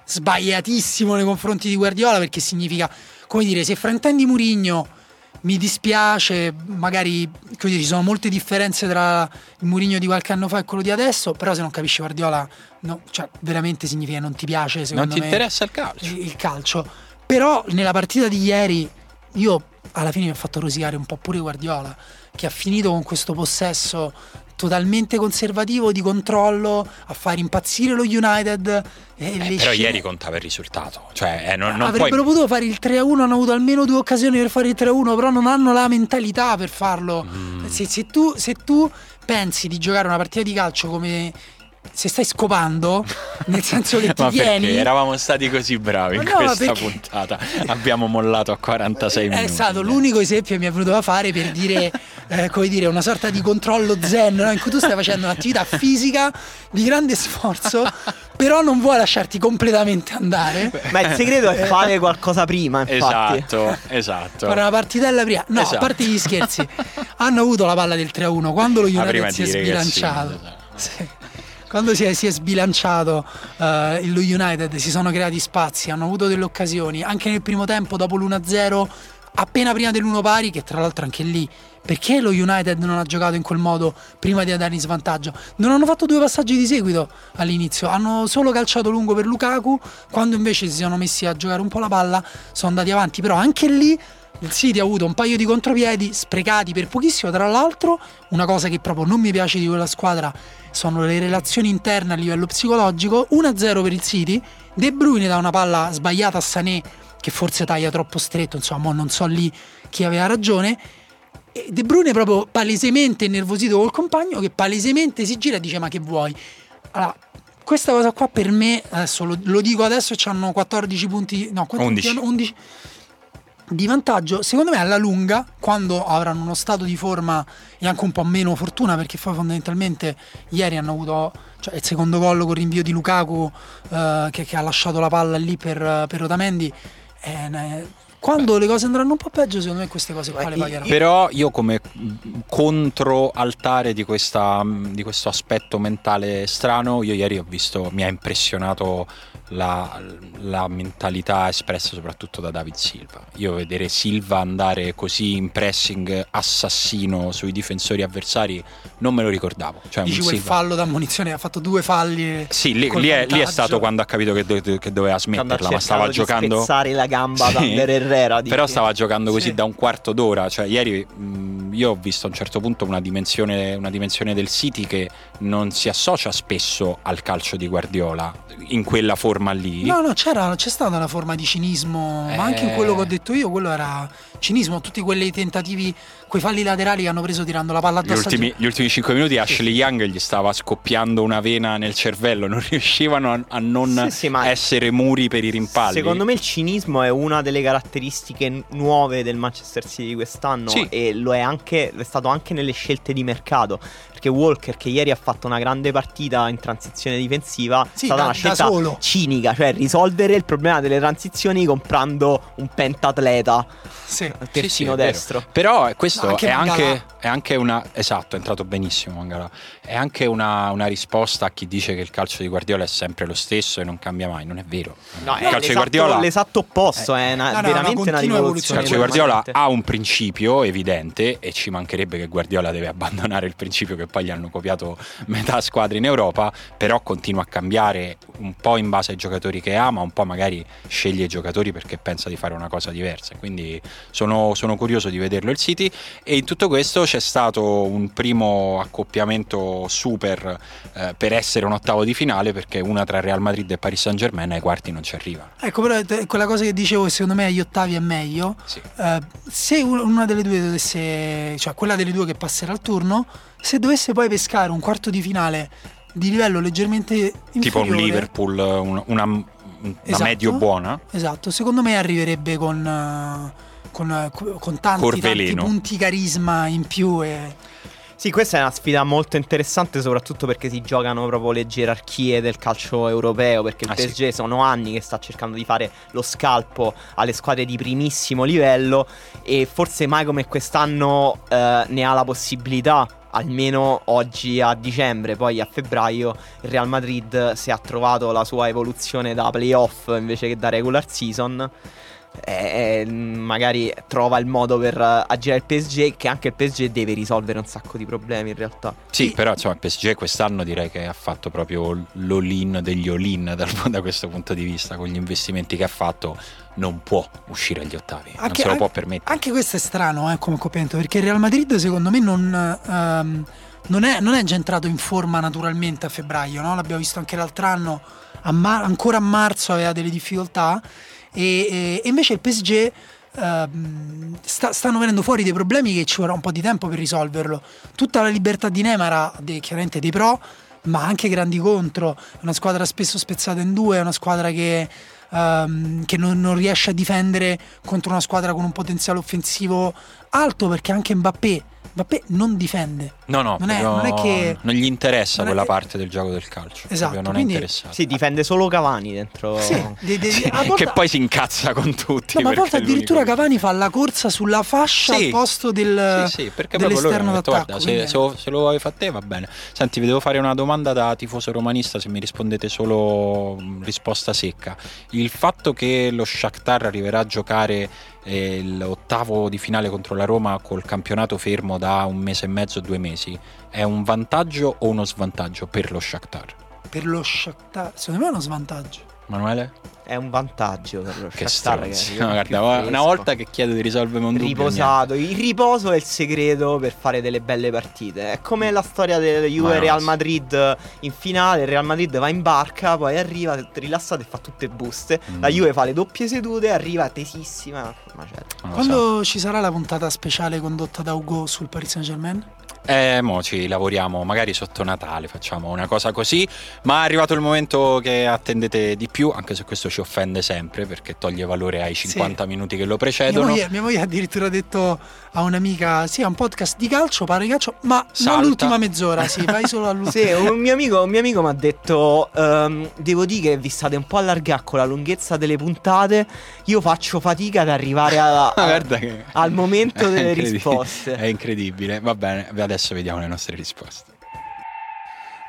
[SPEAKER 3] sbagliatissimo nei confronti di Guardiola perché significa, come dire, se fraintendi Mourinho mi dispiace, magari dire, ci sono molte differenze tra il Mourinho di qualche anno fa e quello di adesso, però se non capisci Guardiola, no, cioè veramente significa non ti piace,
[SPEAKER 1] non
[SPEAKER 3] secondo
[SPEAKER 1] ti
[SPEAKER 3] me
[SPEAKER 1] interessa il calcio.
[SPEAKER 3] il calcio. Però nella partita di ieri io alla fine mi ho fatto rosicare un po' pure Guardiola, che ha finito con questo possesso totalmente conservativo di controllo a fare impazzire lo United.
[SPEAKER 1] Eh, però
[SPEAKER 3] scene-
[SPEAKER 1] ieri contava il risultato. Cioè, eh, non, non puoi
[SPEAKER 3] Avrebbero potuto fare il 3-1, hanno avuto almeno due occasioni per fare il 3-1, però non hanno la mentalità per farlo.
[SPEAKER 1] Mm.
[SPEAKER 3] Se, se tu, se tu pensi di giocare una partita di calcio come se stai scopando, nel senso che ti
[SPEAKER 1] Ma
[SPEAKER 3] vieni...
[SPEAKER 1] perché eravamo stati così bravi in
[SPEAKER 3] no,
[SPEAKER 1] questa
[SPEAKER 3] perché-
[SPEAKER 1] puntata? Abbiamo mollato a 46 minuti.
[SPEAKER 3] È stato l'unico esempio che mi è venuto da fare per dire eh, come dire, una sorta di controllo zen no? in cui tu stai facendo un'attività fisica di grande sforzo, però non vuoi lasciarti completamente andare.
[SPEAKER 2] Ma il segreto è fare qualcosa prima, infatti.
[SPEAKER 1] Esatto, esatto.
[SPEAKER 3] Fare una partitella prima. No,
[SPEAKER 1] Esatto.
[SPEAKER 3] a parte gli scherzi, hanno avuto la palla del 3-1 quando lo
[SPEAKER 1] Ah,
[SPEAKER 3] United si è sbilanciato.
[SPEAKER 1] sì, esatto.
[SPEAKER 3] Sì. Quando si è, si è sbilanciato eh, lo United, si sono creati spazi, hanno avuto delle occasioni. Anche nel primo tempo, dopo l'1-0, appena prima dell'1 pari, che tra l'altro anche lì, perché lo United non ha giocato in quel modo prima di andare in svantaggio? Non hanno fatto due passaggi di seguito all'inizio, hanno solo calciato lungo per Lukaku, quando invece si sono messi a giocare un po' la palla, sono andati avanti, però anche lì il City ha avuto un paio di contropiedi sprecati per pochissimo. Tra l'altro, una cosa che proprio non mi piace di quella squadra sono le relazioni interne a livello psicologico. 1-0 per il City. De Bruyne da una palla sbagliata a Sané, che forse taglia troppo stretto. Insomma, non so lì chi aveva ragione. E De Bruyne proprio palesemente innervosito col compagno che palesemente si gira e dice ma che vuoi? Allora, questa cosa qua per me, adesso lo, lo dico adesso, hanno 14 punti, no, quanti
[SPEAKER 1] 11.
[SPEAKER 3] punti hanno? 11 di vantaggio, secondo me alla lunga, quando avranno uno stato di forma e anche un po' meno fortuna, perché poi fondamentalmente ieri hanno avuto cioè, il secondo gol con rinvio di Lukaku eh, che, che ha lasciato la palla lì per, per Otamendi. eh, quando le cose andranno un po' peggio, secondo me queste cose qua le
[SPEAKER 2] Beh,
[SPEAKER 3] pagheranno.
[SPEAKER 1] Però io come controaltare di, questa, di questo aspetto mentale strano, io ieri ho visto, mi ha impressionato la, la mentalità espressa soprattutto da David Silva. Io vedere Silva andare così in pressing assassino sui difensori avversari non me lo ricordavo. Cioè,
[SPEAKER 3] Dici quel
[SPEAKER 1] Silva-
[SPEAKER 3] fallo d'ammonizione, ha fatto due falli.
[SPEAKER 1] Sì, lì, lì è, lì è stato quando ha capito che, do- che doveva smetterla, ma stava
[SPEAKER 2] di
[SPEAKER 1] giocando...
[SPEAKER 2] spezzare la gamba
[SPEAKER 1] Sì.
[SPEAKER 2] Ander Herrera. dici.
[SPEAKER 1] Però stava giocando così
[SPEAKER 3] Sì.
[SPEAKER 1] da un quarto d'ora. Cioè, ieri mh, io ho visto a un certo punto una dimensione, una dimensione del City che non si associa spesso al calcio di Guardiola in quella forma lì.
[SPEAKER 3] No, no, c'era, c'è stata una forma di cinismo, ma anche in
[SPEAKER 1] Eh.
[SPEAKER 3] quello che ho detto io, quello era cinismo, tutti quei tentativi, quei falli laterali che hanno preso tirando la palla
[SPEAKER 1] Gli
[SPEAKER 3] addosso. al
[SPEAKER 1] ultimi, gli ultimi 5 minuti Ashley Young gli stava scoppiando una vena nel cervello, non riuscivano a, a non
[SPEAKER 2] Sì, sì,
[SPEAKER 1] essere muri per i rimpalli.
[SPEAKER 2] Secondo me il cinismo è una delle caratteristiche nuove del Manchester City di quest'anno
[SPEAKER 1] Sì.
[SPEAKER 2] e lo è, anche, è stato anche nelle scelte di mercato. Perché Walker, che ieri ha fatto una grande partita in transizione difensiva,
[SPEAKER 3] Sì,
[SPEAKER 2] è stata
[SPEAKER 3] da-
[SPEAKER 2] una scelta cinica, cioè risolvere il problema delle transizioni comprando un pentatleta
[SPEAKER 3] Sì.
[SPEAKER 2] terzino
[SPEAKER 1] Sì, sì,
[SPEAKER 2] destro.
[SPEAKER 1] Però questo
[SPEAKER 3] No, anche
[SPEAKER 1] è, anche, è anche una. Esatto, è entrato benissimo Mangala. È anche una, una risposta a chi dice che il calcio di Guardiola è sempre lo stesso e non cambia mai. Non è vero.
[SPEAKER 2] No,
[SPEAKER 1] il
[SPEAKER 2] è
[SPEAKER 1] calcio di
[SPEAKER 2] l'esatto,
[SPEAKER 1] Guardiola.
[SPEAKER 2] l'esatto opposto, è una-
[SPEAKER 3] no, no,
[SPEAKER 2] veramente
[SPEAKER 3] una
[SPEAKER 2] una
[SPEAKER 3] continua
[SPEAKER 1] Il
[SPEAKER 2] rivoluzione.
[SPEAKER 1] calcio di Guardiola ha un principio evidente e ci mancherebbe che Guardiola deve abbandonare il principio che poi gli hanno copiato metà squadre in Europa, però continua a cambiare un po' in base ai giocatori che ama, un po' magari sceglie i giocatori perché pensa di fare una cosa diversa. Quindi sono, sono curioso di vederlo il City e in tutto questo c'è stato un primo accoppiamento super eh, per essere un ottavo di finale perché una tra Real Madrid e Paris Saint Germain ai quarti non ci arriva.
[SPEAKER 3] Ecco, però è quella cosa che dicevo secondo me agli ottavi è meglio.
[SPEAKER 1] Sì.
[SPEAKER 3] Eh, se un- una delle due dovesse, cioè quella delle due che passerà il turno, se dovesse poi pescare un quarto di finale di livello leggermente inferiore,
[SPEAKER 1] Tipo un Liverpool, un- una, una
[SPEAKER 3] Esatto.
[SPEAKER 1] medio buona.
[SPEAKER 3] Esatto, secondo me arriverebbe con, eh, con, co- con tanti, tanti punti carisma in più. E...
[SPEAKER 2] Sì, questa è una sfida molto interessante, soprattutto perché si giocano proprio le gerarchie del calcio europeo. Perché il
[SPEAKER 1] Ah, sì.
[SPEAKER 2] PSG sono anni che sta cercando di fare lo scalpo alle squadre di primissimo livello. E forse mai come quest'anno eh, ne ha la possibilità. Almeno oggi a dicembre, poi a febbraio, il Real Madrid si è trovato la sua evoluzione da playoff invece che da regular season. Eh, magari trova il modo per eh, aggirare il PSG che anche il PSG deve risolvere un sacco di problemi in realtà.
[SPEAKER 1] Sì, però insomma, il PSG quest'anno direi che ha fatto proprio l'all-in degli all-in dal- da questo punto di vista, con gli investimenti che ha fatto non può uscire agli ottavi, non
[SPEAKER 3] Anche-
[SPEAKER 1] se lo può permettere.
[SPEAKER 3] Anche questo è strano eh, come accoppiamento, perché il Real Madrid secondo me non, ehm, non, è, non è già entrato in forma naturalmente a febbraio, no? l'abbiamo visto anche l'altro anno, a mar- ancora a marzo aveva delle difficoltà e, e- invece il PSG ehm, sta- stanno venendo fuori dei problemi che ci vorrà un po' di tempo per risolverlo. Tutta la libertà di Neymar ha dei- chiaramente dei pro, ma anche grandi contro. È una squadra spesso spezzata in due, è una squadra che, ehm, che non, non riesce a difendere contro una squadra con un potenziale offensivo alto, perché anche Mbappé Mbappé non difende.
[SPEAKER 1] No, no,
[SPEAKER 3] Non è- non è che-
[SPEAKER 1] non gli interessa
[SPEAKER 3] non è-
[SPEAKER 1] quella parte del gioco del calcio.
[SPEAKER 3] Esatto,
[SPEAKER 1] non
[SPEAKER 3] quindi-
[SPEAKER 1] è interessato.
[SPEAKER 2] Sì, difende solo Cavani dentro.
[SPEAKER 3] Sì, de- de-
[SPEAKER 1] Sì,
[SPEAKER 3] a volte-
[SPEAKER 1] che poi si incazza con tutti.
[SPEAKER 3] No, ma a volte
[SPEAKER 1] è l'unico
[SPEAKER 3] addirittura Cavani fa la corsa sulla fascia
[SPEAKER 1] Sì.
[SPEAKER 3] al posto del,
[SPEAKER 1] Sì, sì, perché
[SPEAKER 3] dell'esterno
[SPEAKER 1] detto,
[SPEAKER 3] d'attacco.
[SPEAKER 1] guarda, se,
[SPEAKER 3] quindi-
[SPEAKER 1] se lo, se lo vuoi fare te va bene. Senti, vi devo fare una domanda da tifoso romanista, se mi rispondete solo mh, risposta secca. Il fatto che lo Shakhtar arriverà a giocare l'ottavo di finale contro la Roma col campionato fermo da un mese e mezzo, due mesi, è un vantaggio o uno svantaggio per lo Shakhtar?
[SPEAKER 3] Per lo Shakhtar, secondo me è uno svantaggio.
[SPEAKER 1] Manuele?
[SPEAKER 2] È un vantaggio per lo
[SPEAKER 1] Che No,
[SPEAKER 2] più
[SPEAKER 1] guarda, una volta che chiedo di risolvermi un dubbio,
[SPEAKER 2] riposato. Il riposo è il segreto per fare delle belle partite. È come la storia del Juve Real. Madrid in finale. Il Real Madrid va in barca, poi arriva rilassato e fa tutte buste.
[SPEAKER 1] Mm.
[SPEAKER 2] La Juve fa le doppie sedute, arriva tesissima. Ma certo.
[SPEAKER 1] Lo so.
[SPEAKER 3] Quando ci sarà la puntata speciale condotta da Ugo sul Paris Saint Germain?
[SPEAKER 1] Eh, mo ci lavoriamo, magari sotto Natale facciamo una cosa così, ma è arrivato il momento che attendete di più, anche se questo ci offende sempre perché toglie valore ai 50 minuti che lo
[SPEAKER 3] Mia
[SPEAKER 1] precedono.
[SPEAKER 3] moglie, mia moglie ha addirittura detto a un'amica: Sì, è un podcast di calcio, parla di calcio, ma
[SPEAKER 1] Salta.
[SPEAKER 3] non l'ultima mezz'ora, sì, vai solo all'ultima.
[SPEAKER 2] Sì, un mio amico, un mio amico mi ha detto: ehm, Devo dire che vi state un po' allargando con la lunghezza delle puntate. Io faccio fatica ad arrivare a- a-
[SPEAKER 1] che-
[SPEAKER 2] al momento delle risposte.
[SPEAKER 1] È incredibile. Va bene, adesso vediamo le nostre risposte.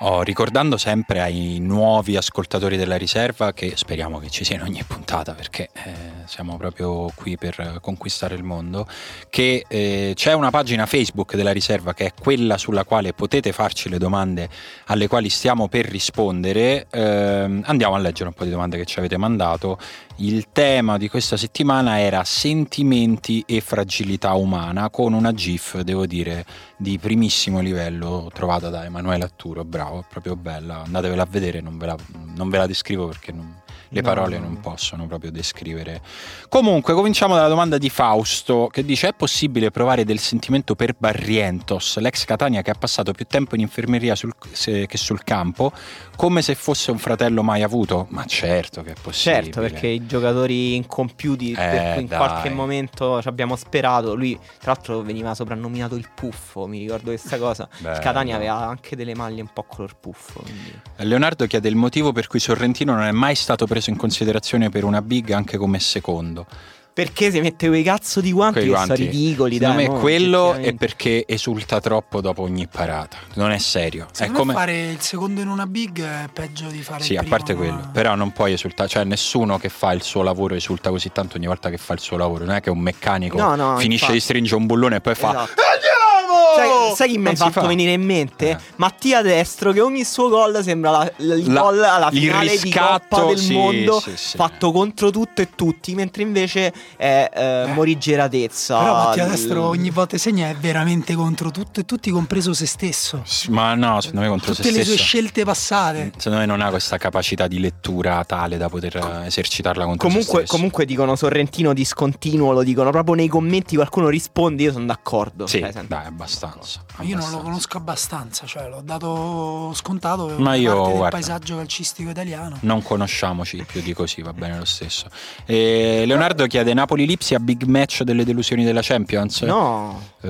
[SPEAKER 1] Oh, ricordando sempre ai nuovi ascoltatori della riserva che speriamo che ci sia in ogni puntata perché eh, siamo proprio qui per conquistare il mondo, che eh, c'è una pagina Facebook della riserva che è quella sulla quale potete farci le domande alle quali stiamo per rispondere. Ehm, andiamo a leggere un po' di domande che ci avete mandato. Il tema di questa settimana era sentimenti e fragilità umana con una GIF, devo dire, di primissimo livello trovata da Emanuele Atturo, bravo, proprio bella, andatevela a vedere, non ve la, non ve la descrivo perché non- le parole
[SPEAKER 2] no.
[SPEAKER 1] non possono proprio descrivere. Comunque, cominciamo dalla domanda di Fausto che dice: È possibile provare del sentimento per Barrientos, l'ex Catania che ha passato più tempo in infermeria sul- se- che sul campo, come se fosse un fratello mai avuto? Ma certo che è possibile.
[SPEAKER 2] Certo, perché i giocatori incompiuti per
[SPEAKER 1] Eh,
[SPEAKER 2] cui in
[SPEAKER 1] dai.
[SPEAKER 2] qualche momento ci abbiamo sperato. Lui, tra l'altro, veniva soprannominato il puffo. Mi ricordo questa cosa. Il Catania aveva anche delle maglie un po' color puffo. quindi-
[SPEAKER 1] Leonardo chiede il motivo per cui Sorrentino non è mai stato preso in considerazione per una big anche come secondo.
[SPEAKER 2] Perché si mette quei cazzo di guanti
[SPEAKER 1] Quei
[SPEAKER 2] che
[SPEAKER 1] guanti.
[SPEAKER 2] sono ridicoli.
[SPEAKER 1] Secondo
[SPEAKER 2] dai,
[SPEAKER 1] me
[SPEAKER 2] mo,
[SPEAKER 1] quello è perché esulta troppo dopo ogni parata. Non è serio. È
[SPEAKER 3] Secondo
[SPEAKER 1] come...
[SPEAKER 3] me fare il secondo in una big è peggio di fare
[SPEAKER 1] Sì,
[SPEAKER 3] il
[SPEAKER 1] a
[SPEAKER 3] primo,
[SPEAKER 1] parte
[SPEAKER 3] no?
[SPEAKER 1] quello, però non puoi esultare, cioè nessuno che fa il suo lavoro esulta così tanto ogni volta che fa il suo lavoro, non è che un meccanico
[SPEAKER 2] No, no,
[SPEAKER 1] finisce
[SPEAKER 2] infatti.
[SPEAKER 1] di stringere un bullone e poi fa
[SPEAKER 2] Esatto.
[SPEAKER 1] Andiamo!
[SPEAKER 2] Sai, sai chi mi
[SPEAKER 1] si
[SPEAKER 2] fatto
[SPEAKER 1] fa.
[SPEAKER 2] venire in mente?
[SPEAKER 1] Eh.
[SPEAKER 2] Mattia Destro che ogni suo gol sembra la- il
[SPEAKER 1] La-
[SPEAKER 2] gol alla
[SPEAKER 1] il
[SPEAKER 2] finale di
[SPEAKER 1] riscatto,
[SPEAKER 2] Coppa del
[SPEAKER 1] sì,
[SPEAKER 2] Mondo
[SPEAKER 1] sì, sì.
[SPEAKER 2] fatto contro tutto e tutti mentre invece è eh, morigeratezza
[SPEAKER 3] Però Mattia
[SPEAKER 2] Il-
[SPEAKER 3] Destro ogni volta segna è veramente contro tutto e tutti, compreso se stesso.
[SPEAKER 1] Ma no, secondo me contro
[SPEAKER 3] Tutte
[SPEAKER 1] se
[SPEAKER 3] le sue
[SPEAKER 1] stesso.
[SPEAKER 3] scelte passate.
[SPEAKER 1] Secondo me non ha questa capacità di lettura tale da poter eh, esercitarla contro se
[SPEAKER 2] Comunque,
[SPEAKER 1] stesso.
[SPEAKER 2] comunque dicono Sorrentino discontinuo, lo dicono proprio nei commenti, qualcuno risponde, io sono d'accordo.
[SPEAKER 1] Sì,
[SPEAKER 2] Cioè,
[SPEAKER 1] dai, abbastanza.
[SPEAKER 3] Ma Io non lo
[SPEAKER 1] abbastanza.
[SPEAKER 3] conosco abbastanza, cioè l'ho dato scontato per
[SPEAKER 1] Ma io,
[SPEAKER 3] parte del
[SPEAKER 1] guarda,
[SPEAKER 3] paesaggio calcistico italiano.
[SPEAKER 1] Non conosciamoci più di così, va bene lo stesso. E Leonardo chiede Napoli-Lipsia big match delle delusioni della Champions?
[SPEAKER 2] No,
[SPEAKER 1] Eh,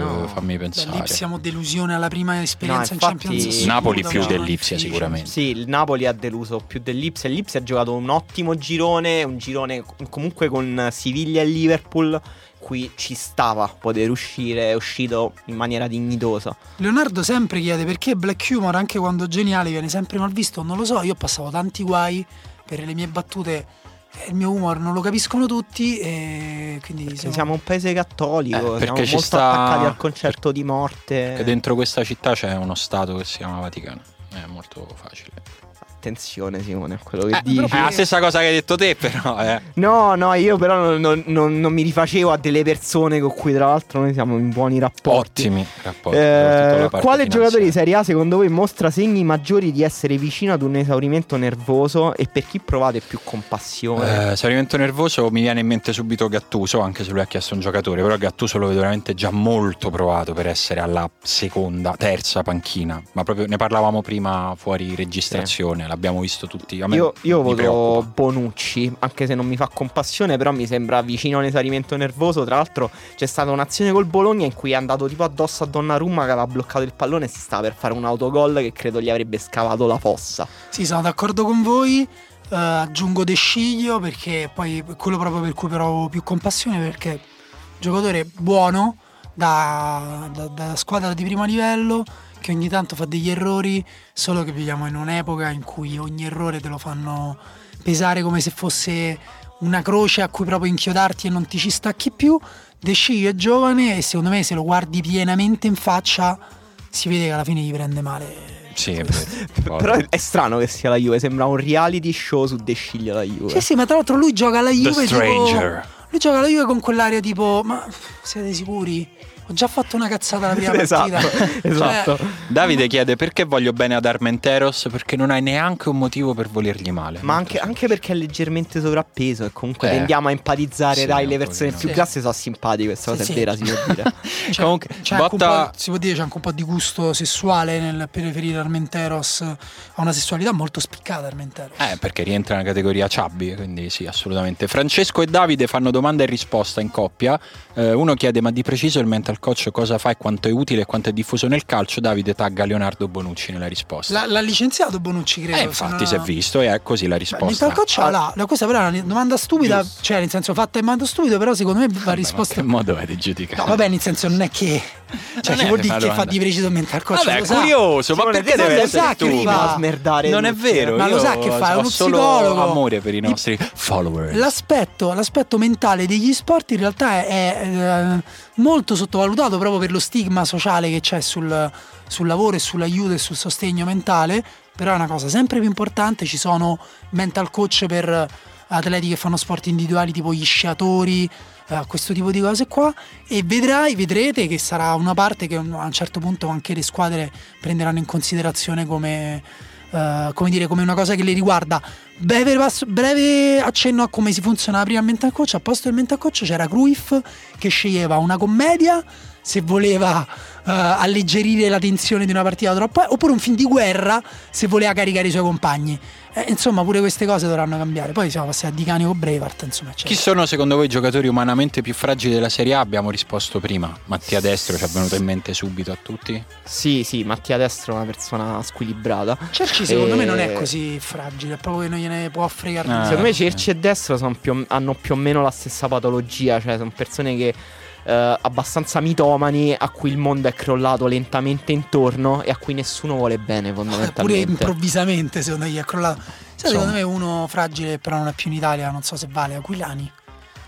[SPEAKER 2] No.
[SPEAKER 1] Fammi
[SPEAKER 3] Beh,
[SPEAKER 1] pensare.
[SPEAKER 3] lì siamo delusione alla prima esperienza
[SPEAKER 2] No,
[SPEAKER 3] in
[SPEAKER 2] infatti-
[SPEAKER 3] Champions.
[SPEAKER 1] Napoli più dell'Ipsia, sicuramente.
[SPEAKER 2] sì, il Napoli ha deluso più dell'Ipsia. L'Ipsia ha giocato un ottimo girone, un girone comunque con Siviglia e Liverpool. Qui ci stava a poter uscire, è uscito in maniera dignitosa.
[SPEAKER 3] Leonardo sempre chiede perché Black Humor, anche quando geniale, viene sempre mal visto. Non lo so, io passavo tanti guai per le mie battute. e Il mio humor non lo capiscono tutti e quindi
[SPEAKER 2] Perché siamo un paese cattolico,
[SPEAKER 1] Eh, perché
[SPEAKER 2] siamo
[SPEAKER 1] ci
[SPEAKER 2] molto
[SPEAKER 1] sta-
[SPEAKER 2] attaccati al concetto di morte.
[SPEAKER 1] Perché dentro questa città c'è uno stato che si chiama Vaticano. È molto facile.
[SPEAKER 2] Attenzione Simone a quello che
[SPEAKER 3] Eh,
[SPEAKER 2] dici.
[SPEAKER 3] però-
[SPEAKER 1] È la stessa cosa che hai detto te, però. Eh.
[SPEAKER 2] No, no, io però non, non- non- non mi rifacevo a delle persone con cui tra l'altro noi siamo in buoni rapporti.
[SPEAKER 1] Ottimi rapporti.
[SPEAKER 2] Eh, quale giocatore di. Serie A secondo voi mostra segni maggiori di essere vicino ad un esaurimento nervoso e per chi provate più compassione?
[SPEAKER 1] Eh, esaurimento nervoso mi viene in mente subito Gattuso, anche se lui ha chiesto un giocatore, però Gattuso lo vedo veramente già molto provato per essere alla seconda, terza panchina, ma proprio ne parlavamo prima fuori registrazione. prestazione, l'abbiamo visto tutti. A me
[SPEAKER 2] Io, io voto
[SPEAKER 1] preoccupa.
[SPEAKER 2] Bonucci, anche se non mi fa compassione, però mi sembra vicino a un esarimento nervoso. Tra l'altro c'è stata un'azione col Bologna in cui è andato tipo addosso a Donnarumma che aveva bloccato il pallone e si stava per fare un autogol che credo gli avrebbe scavato la fossa.
[SPEAKER 3] Sì, sono d'accordo con voi. Eh, aggiungo De Sciglio perché poi quello proprio per cui provo più compassione perché giocatore buono da, da- da squadra di primo livello che ogni tanto fa degli errori, solo che viviamo in un'epoca in cui ogni errore te lo fanno pesare come se fosse una croce a cui proprio inchiodarti e non ti ci stacchi più. De Sciglio è giovane e secondo me se lo guardi pienamente in faccia si vede che alla fine gli prende male.
[SPEAKER 1] Sì.
[SPEAKER 2] Però è strano che sia la Juve, sembra un reality show su De Sciglio la Juve.
[SPEAKER 3] Sì, sì, ma tra l'altro lui gioca alla
[SPEAKER 1] The
[SPEAKER 3] Juve tipo...
[SPEAKER 1] Stranger.
[SPEAKER 3] Lui gioca alla Juve con quell'aria tipo Ma siete sicuri? Ho già fatto una cazzata la prima
[SPEAKER 2] Esatto,
[SPEAKER 3] partita
[SPEAKER 2] esatto.
[SPEAKER 3] Cioè,
[SPEAKER 1] Davide chiede perché voglio bene ad Armenteros perché non hai neanche un motivo per volergli male.
[SPEAKER 2] Ma anche, anche perché è leggermente sovrappeso e comunque
[SPEAKER 1] Eh.
[SPEAKER 2] tendiamo a empatizzare,
[SPEAKER 1] Sì,
[SPEAKER 2] dai, le persone più
[SPEAKER 3] Sì.
[SPEAKER 2] classe sono simpatiche, questa cosa
[SPEAKER 3] Sì,
[SPEAKER 2] è
[SPEAKER 3] sì.
[SPEAKER 2] vera, si può dire.
[SPEAKER 3] c'è-
[SPEAKER 1] Comunque,
[SPEAKER 3] c'è anche un
[SPEAKER 1] Botta-
[SPEAKER 3] po'- si può dire c'è anche un po' di gusto sessuale nel preferire Armenteros a una sessualità molto spiccata Armenteros
[SPEAKER 1] Eh, perché rientra nella categoria Ciabbi, quindi sì, assolutamente. Francesco e Davide fanno domanda e risposta in coppia. Eh, uno chiede: Ma di preciso il mental coach cosa fa e quanto è utile e quanto è diffuso nel calcio? Davide tagga Leonardo Bonucci nella risposta.
[SPEAKER 3] L'ha, l'ha licenziato Bonucci credo
[SPEAKER 1] eh, infatti, si è visto, e è così la
[SPEAKER 3] Beh,
[SPEAKER 1] risposta.
[SPEAKER 3] mental coach
[SPEAKER 2] Ah.
[SPEAKER 3] la- questa però è una domanda stupida
[SPEAKER 1] Giusto.
[SPEAKER 3] cioè nel senso fatta in modo stupido però secondo me va risposta
[SPEAKER 1] Ma che modo è di giudicare?
[SPEAKER 3] No, vabbè, nel senso non è che. Cioè,
[SPEAKER 1] Non
[SPEAKER 3] chi
[SPEAKER 1] è
[SPEAKER 3] vuol dire che fa di preciso il mental coach?
[SPEAKER 1] Vabbè,
[SPEAKER 3] lo
[SPEAKER 1] è
[SPEAKER 3] sa.
[SPEAKER 1] curioso, ma perché
[SPEAKER 2] te
[SPEAKER 1] deve
[SPEAKER 2] sei
[SPEAKER 1] essere
[SPEAKER 3] sempre
[SPEAKER 1] tu?
[SPEAKER 3] prima
[SPEAKER 2] a
[SPEAKER 3] fa-
[SPEAKER 2] smerdare
[SPEAKER 1] Non è vero,
[SPEAKER 3] Ma lo sa che fa, è uno psicologo.
[SPEAKER 1] amore per i nostri followers.
[SPEAKER 3] L'aspetto, l'aspetto mentale degli sport in realtà è, è, eh, molto sottovalutato proprio per lo stigma sociale che c'è sul, sul lavoro e sull'aiuto e sul sostegno mentale, però è una cosa sempre più importante, ci sono mental coach per atleti che fanno sport individuali tipo gli sciatori, eh, questo tipo di cose qua e vedrai, vedrete che sarà una parte che a un certo punto anche le squadre prenderanno in considerazione come, eh, come dire, come una cosa che le riguarda. Breve, breve accenno a come si funziona prima il mental coach. A posto del mental coach c'era Cruyff che sceglieva una commedia se voleva eh, alleggerire la tensione di una partita troppo, oppure un film di guerra se voleva caricare i suoi compagni. Eh, insomma, pure queste cose dovranno cambiare. Poi siamo passati a Di Canio con Braveheart, insomma,
[SPEAKER 1] Chi sono secondo voi i giocatori umanamente più fragili della Serie A? Abbiamo risposto prima. Mattia Destro ci è venuto in mente subito a tutti.
[SPEAKER 2] Sì, sì, Mattia Destro è una persona squilibrata.
[SPEAKER 3] Cerci secondo me non è
[SPEAKER 2] Eh,
[SPEAKER 3] così fragile, è proprio che non gliene può fregare
[SPEAKER 1] Ah.
[SPEAKER 2] Secondo me. Cerci e Destro sono più o- hanno più o meno la stessa patologia, cioè sono persone che eh, abbastanza mitomani a cui il mondo è crollato lentamente intorno e a cui nessuno vuole bene
[SPEAKER 3] Eh, Pure
[SPEAKER 2] fondamentalmente.
[SPEAKER 3] improvvisamente, secondo me, gli è crollato. Sai,
[SPEAKER 1] Insomma.
[SPEAKER 3] secondo me uno fragile, però non è più in Italia, non so se vale, Aquilani.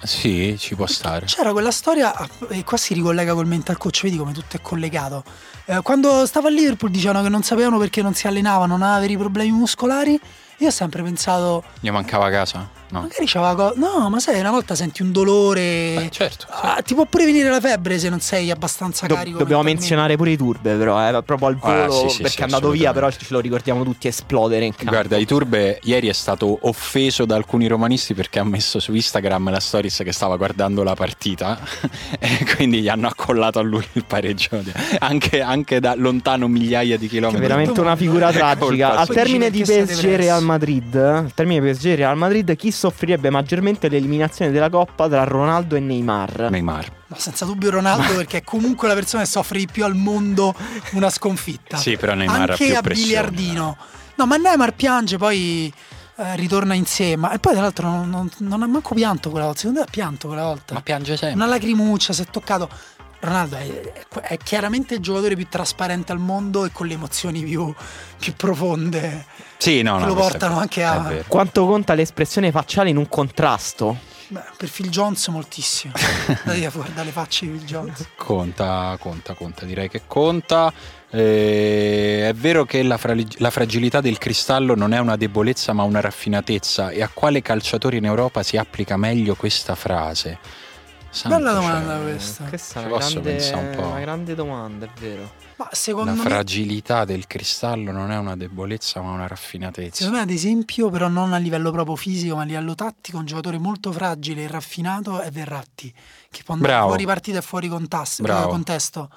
[SPEAKER 1] Sì, ci può stare.
[SPEAKER 3] C'era quella storia, ah, e qua si ricollega col mental coach, vedi come tutto è collegato. Eh, quando stava a Liverpool dicevano che non sapevano perché non si allenavano, non aveva veri problemi muscolari. Io ho sempre pensato,
[SPEAKER 1] Gli mancava casa? No.
[SPEAKER 3] magari c'aveva co- No, ma sai, una volta senti un dolore.
[SPEAKER 1] Beh, certo. sì.
[SPEAKER 3] Ah, ti può pure venire la febbre se non sei abbastanza
[SPEAKER 2] Do-
[SPEAKER 3] carico.
[SPEAKER 2] dobbiamo menzionare pure i turbe, però, eh, proprio al
[SPEAKER 1] Ah,
[SPEAKER 2] volo,
[SPEAKER 1] sì, sì,
[SPEAKER 2] perché
[SPEAKER 1] sì,
[SPEAKER 2] è andato via, però ce lo ricordiamo tutti esplodere in campo.
[SPEAKER 1] Guarda, Iturbe ieri è stato offeso da alcuni romanisti perché ha messo su Instagram la stories che stava guardando la partita e quindi gli hanno accollato a lui il pareggio anche, anche da lontano migliaia di
[SPEAKER 2] Che è
[SPEAKER 1] chilometri.
[SPEAKER 2] veramente una figura tragica. Al termine di PSG? Real Madrid, al termine di PSG Real Madrid, chi soffrirebbe maggiormente l'eliminazione della Coppa tra Ronaldo e Neymar?
[SPEAKER 1] Neymar.
[SPEAKER 3] No, senza dubbio Ronaldo perché è comunque la persona che soffre di più al mondo una sconfitta.
[SPEAKER 1] Sì, però Neymar ha
[SPEAKER 3] Anche
[SPEAKER 1] più
[SPEAKER 3] a
[SPEAKER 1] pressione.
[SPEAKER 3] biliardino. No, ma Neymar piange, poi eh, ritorna insieme. E poi tra l'altro non, non- non ha manco pianto quella volta. Secondo me ha pianto quella volta.
[SPEAKER 1] Ma piange sempre.
[SPEAKER 3] Una lacrimuccia, si è toccato. Ronaldo è, è chiaramente il giocatore più trasparente al mondo e con le emozioni più, più profonde.
[SPEAKER 1] Sì, no,
[SPEAKER 3] che
[SPEAKER 1] no,
[SPEAKER 3] lo portano anche a-.
[SPEAKER 2] Quanto conta l'espressione facciale in un contrasto?
[SPEAKER 3] Beh, per Phil Jones moltissimo. A guardare le facce di Phil Jones.
[SPEAKER 1] Conta, conta, conta, direi che conta. Eh, è vero che la, fra- la fragilità del cristallo non è una debolezza ma una raffinatezza. E a quale calciatore in Europa si applica meglio questa frase? Santo
[SPEAKER 3] Bella
[SPEAKER 1] cielo.
[SPEAKER 3] domanda questa.
[SPEAKER 2] Questa è una grande,
[SPEAKER 1] un po'.
[SPEAKER 2] una grande domanda, è vero.
[SPEAKER 3] Ma secondo
[SPEAKER 1] La
[SPEAKER 3] me
[SPEAKER 1] fragilità del cristallo non è una debolezza ma una raffinatezza.
[SPEAKER 3] Secondo me, ad esempio, però non a livello proprio fisico, ma a livello tattico, un giocatore molto fragile e raffinato è Verratti, che può andare
[SPEAKER 1] Bravo.
[SPEAKER 3] fuori partita e fuori contas-
[SPEAKER 1] Bravo.
[SPEAKER 3] contesto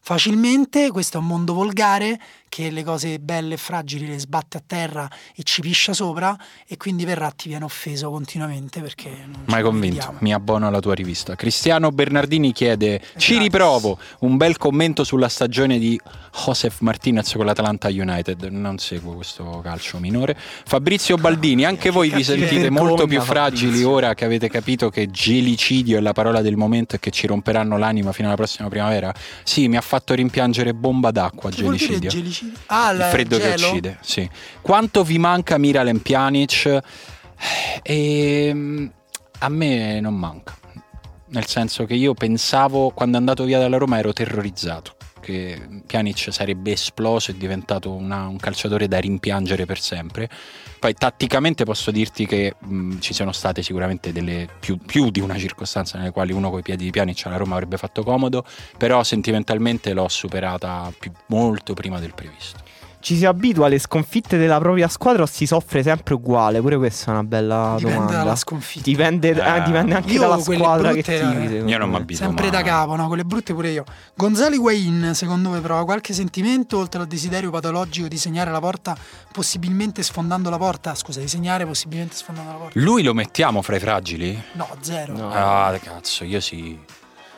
[SPEAKER 3] facilmente. Questo è un mondo volgare che le cose belle e fragili le sbatte a terra e ci piscia sopra e quindi Verratti viene offeso continuamente perché non
[SPEAKER 1] Mai convinto,
[SPEAKER 3] vediamo.
[SPEAKER 1] mi abbono alla tua rivista. Cristiano Bernardini chiede: Ci riprovo un bel commento sulla stagione di Josef Martinez con l'Atalanta United. Non seguo questo calcio minore. Fabrizio Baldini, anche voi vi sentite molto più fragili ora che avete capito che gelicidio è la parola del momento e che ci romperanno l'anima fino alla prossima primavera? Sì, mi ha fatto rimpiangere bomba d'acqua. Gelicidio.
[SPEAKER 3] Gelicidio? Ah,
[SPEAKER 1] Il freddo che
[SPEAKER 3] gelo?
[SPEAKER 1] uccide, sì. Quanto vi manca Miralem Pjanic? Ehm, a me non manca. Nel senso che io pensavo, quando è andato via dalla Roma, ero terrorizzato. Che Pjanic sarebbe esploso e diventato una- un calciatore da rimpiangere per sempre. Poi tatticamente posso dirti che mh, ci sono state sicuramente delle più, più di una circostanza nelle quali uno coi piedi di Pjanic alla Roma avrebbe fatto comodo, però sentimentalmente l'ho superata più- molto prima del previsto.
[SPEAKER 2] Ci si abitua alle sconfitte della propria squadra o si soffre sempre uguale? Pure questa è una bella
[SPEAKER 3] Dipende
[SPEAKER 2] domanda.
[SPEAKER 3] dalla sconfitta.
[SPEAKER 2] Dipende, eh,
[SPEAKER 1] Eh,
[SPEAKER 2] dipende anche
[SPEAKER 3] io
[SPEAKER 2] dalla squadra
[SPEAKER 3] brutte,
[SPEAKER 2] che tifi.
[SPEAKER 3] eh,
[SPEAKER 1] Io non
[SPEAKER 2] me.
[SPEAKER 1] mi abituo
[SPEAKER 3] Sempre
[SPEAKER 1] mai.
[SPEAKER 3] da capo, no? Quelle brutte pure io. Gonzalo Higuain, secondo voi prova qualche sentimento oltre al desiderio patologico di segnare la porta, possibilmente sfondando la porta? Scusa, di segnare possibilmente sfondando la porta?
[SPEAKER 1] Lui lo mettiamo fra i fragili?
[SPEAKER 3] No, zero.
[SPEAKER 2] No.
[SPEAKER 1] Ah, cazzo, io sì.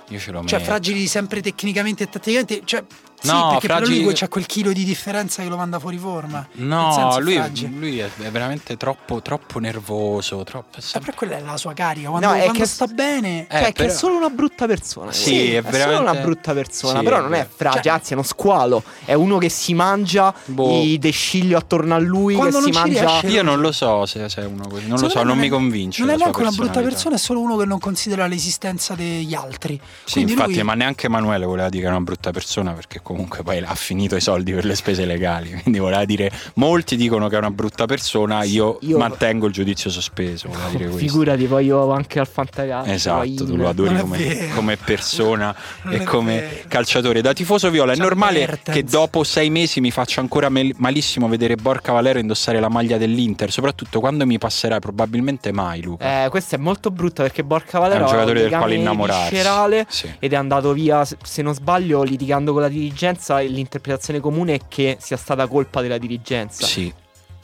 [SPEAKER 1] Io ce l'ho
[SPEAKER 3] Cioè,
[SPEAKER 1] metto.
[SPEAKER 3] fragili sempre tecnicamente e tatticamente. Cioè, sì,
[SPEAKER 1] No,
[SPEAKER 3] perché
[SPEAKER 1] fragili-
[SPEAKER 3] però lui c'ha quel chilo di differenza che lo manda fuori forma.
[SPEAKER 1] No, lui, lui è, è veramente troppo, troppo nervoso. Troppo, è
[SPEAKER 3] Eh,
[SPEAKER 1] sempre-
[SPEAKER 3] però quella è la sua carica. Quando,
[SPEAKER 2] No, è
[SPEAKER 3] quando
[SPEAKER 2] che-
[SPEAKER 3] sta bene.
[SPEAKER 1] Eh,
[SPEAKER 2] Cioè, che
[SPEAKER 1] però-
[SPEAKER 2] è solo una brutta persona.
[SPEAKER 1] Sì,
[SPEAKER 2] quello.
[SPEAKER 1] è
[SPEAKER 2] solo
[SPEAKER 1] veramente-
[SPEAKER 2] una brutta persona.
[SPEAKER 1] Sì,
[SPEAKER 2] però non è fragile,
[SPEAKER 3] Cioè-
[SPEAKER 2] anzi, è uno squalo. È uno che si mangia
[SPEAKER 1] Boh.
[SPEAKER 2] i desciglio attorno a lui.
[SPEAKER 3] Quando
[SPEAKER 2] che
[SPEAKER 3] non
[SPEAKER 2] si mangia.
[SPEAKER 3] riesce-
[SPEAKER 1] Io non lo so se, se è uno così. Non lo
[SPEAKER 3] Secondo
[SPEAKER 1] so,
[SPEAKER 3] me
[SPEAKER 1] non mi
[SPEAKER 3] è-
[SPEAKER 1] convince.
[SPEAKER 3] Non è neanche una brutta persona, è solo uno che non considera l'esistenza degli altri.
[SPEAKER 1] Sì,
[SPEAKER 3] Quindi
[SPEAKER 1] infatti,
[SPEAKER 3] lui-
[SPEAKER 1] ma neanche Emanuele voleva dire che era una brutta persona perché comunque poi ha finito i soldi per le spese legali. Quindi voleva dire, molti dicono che è una brutta persona, io,
[SPEAKER 2] Io-
[SPEAKER 1] mantengo il giudizio sospeso. Questo.
[SPEAKER 2] Figurati, poi io anche al fantacalcio.
[SPEAKER 1] Esatto, tu lo adori
[SPEAKER 3] è
[SPEAKER 1] come, come persona
[SPEAKER 3] Non
[SPEAKER 1] e
[SPEAKER 3] è
[SPEAKER 1] come
[SPEAKER 3] vero.
[SPEAKER 1] calciatore. Da tifoso viola è
[SPEAKER 3] C'ha
[SPEAKER 1] normale
[SPEAKER 3] Mertens.
[SPEAKER 1] che dopo sei mesi mi faccia ancora malissimo vedere Borca Valero indossare la maglia dell'Inter, soprattutto quando mi passerai, probabilmente mai Luca.
[SPEAKER 2] Eh, questa è molto brutta perché Borca
[SPEAKER 1] è
[SPEAKER 2] Valero
[SPEAKER 1] un
[SPEAKER 2] ha
[SPEAKER 1] giocatore del quale innamorarsi.
[SPEAKER 2] viscerale
[SPEAKER 1] Sì.
[SPEAKER 2] ed è andato via, se- non sbaglio, litigando con la dirigenza. E l'interpretazione comune è che sia stata colpa della dirigenza.
[SPEAKER 1] Sì.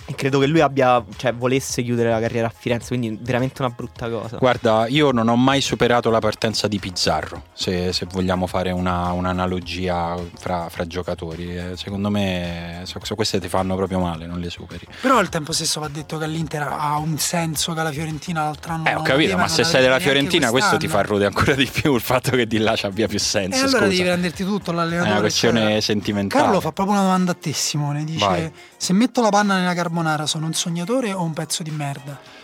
[SPEAKER 2] E credo che lui abbia, cioè, volesse chiudere la carriera a Firenze, quindi veramente una brutta cosa.
[SPEAKER 1] Guarda, io non ho mai superato la partenza di Pizzarro, se, se vogliamo fare una- un'analogia fra, fra giocatori. Eh, secondo me so, so queste ti fanno proprio male, non le superi.
[SPEAKER 3] Però al tempo stesso va detto che all'Inter ha un senso che la Fiorentina l'altro anno
[SPEAKER 1] Eh, ho capito,
[SPEAKER 3] aveva,
[SPEAKER 1] ma se sei della Fiorentina questo ti fa rodere ancora di più il fatto che di là abbia più
[SPEAKER 3] E
[SPEAKER 1] senso.
[SPEAKER 3] allora
[SPEAKER 1] scusa.
[SPEAKER 3] devi prenderti tutto
[SPEAKER 1] È
[SPEAKER 3] l'allenatore.
[SPEAKER 1] una questione
[SPEAKER 3] cioè-
[SPEAKER 1] sentimentale.
[SPEAKER 3] Carlo fa proprio una domanda a te, Simone. Dice:
[SPEAKER 1] Vai.
[SPEAKER 3] Se metto la panna nella carbonara, sono un sognatore o un pezzo di merda?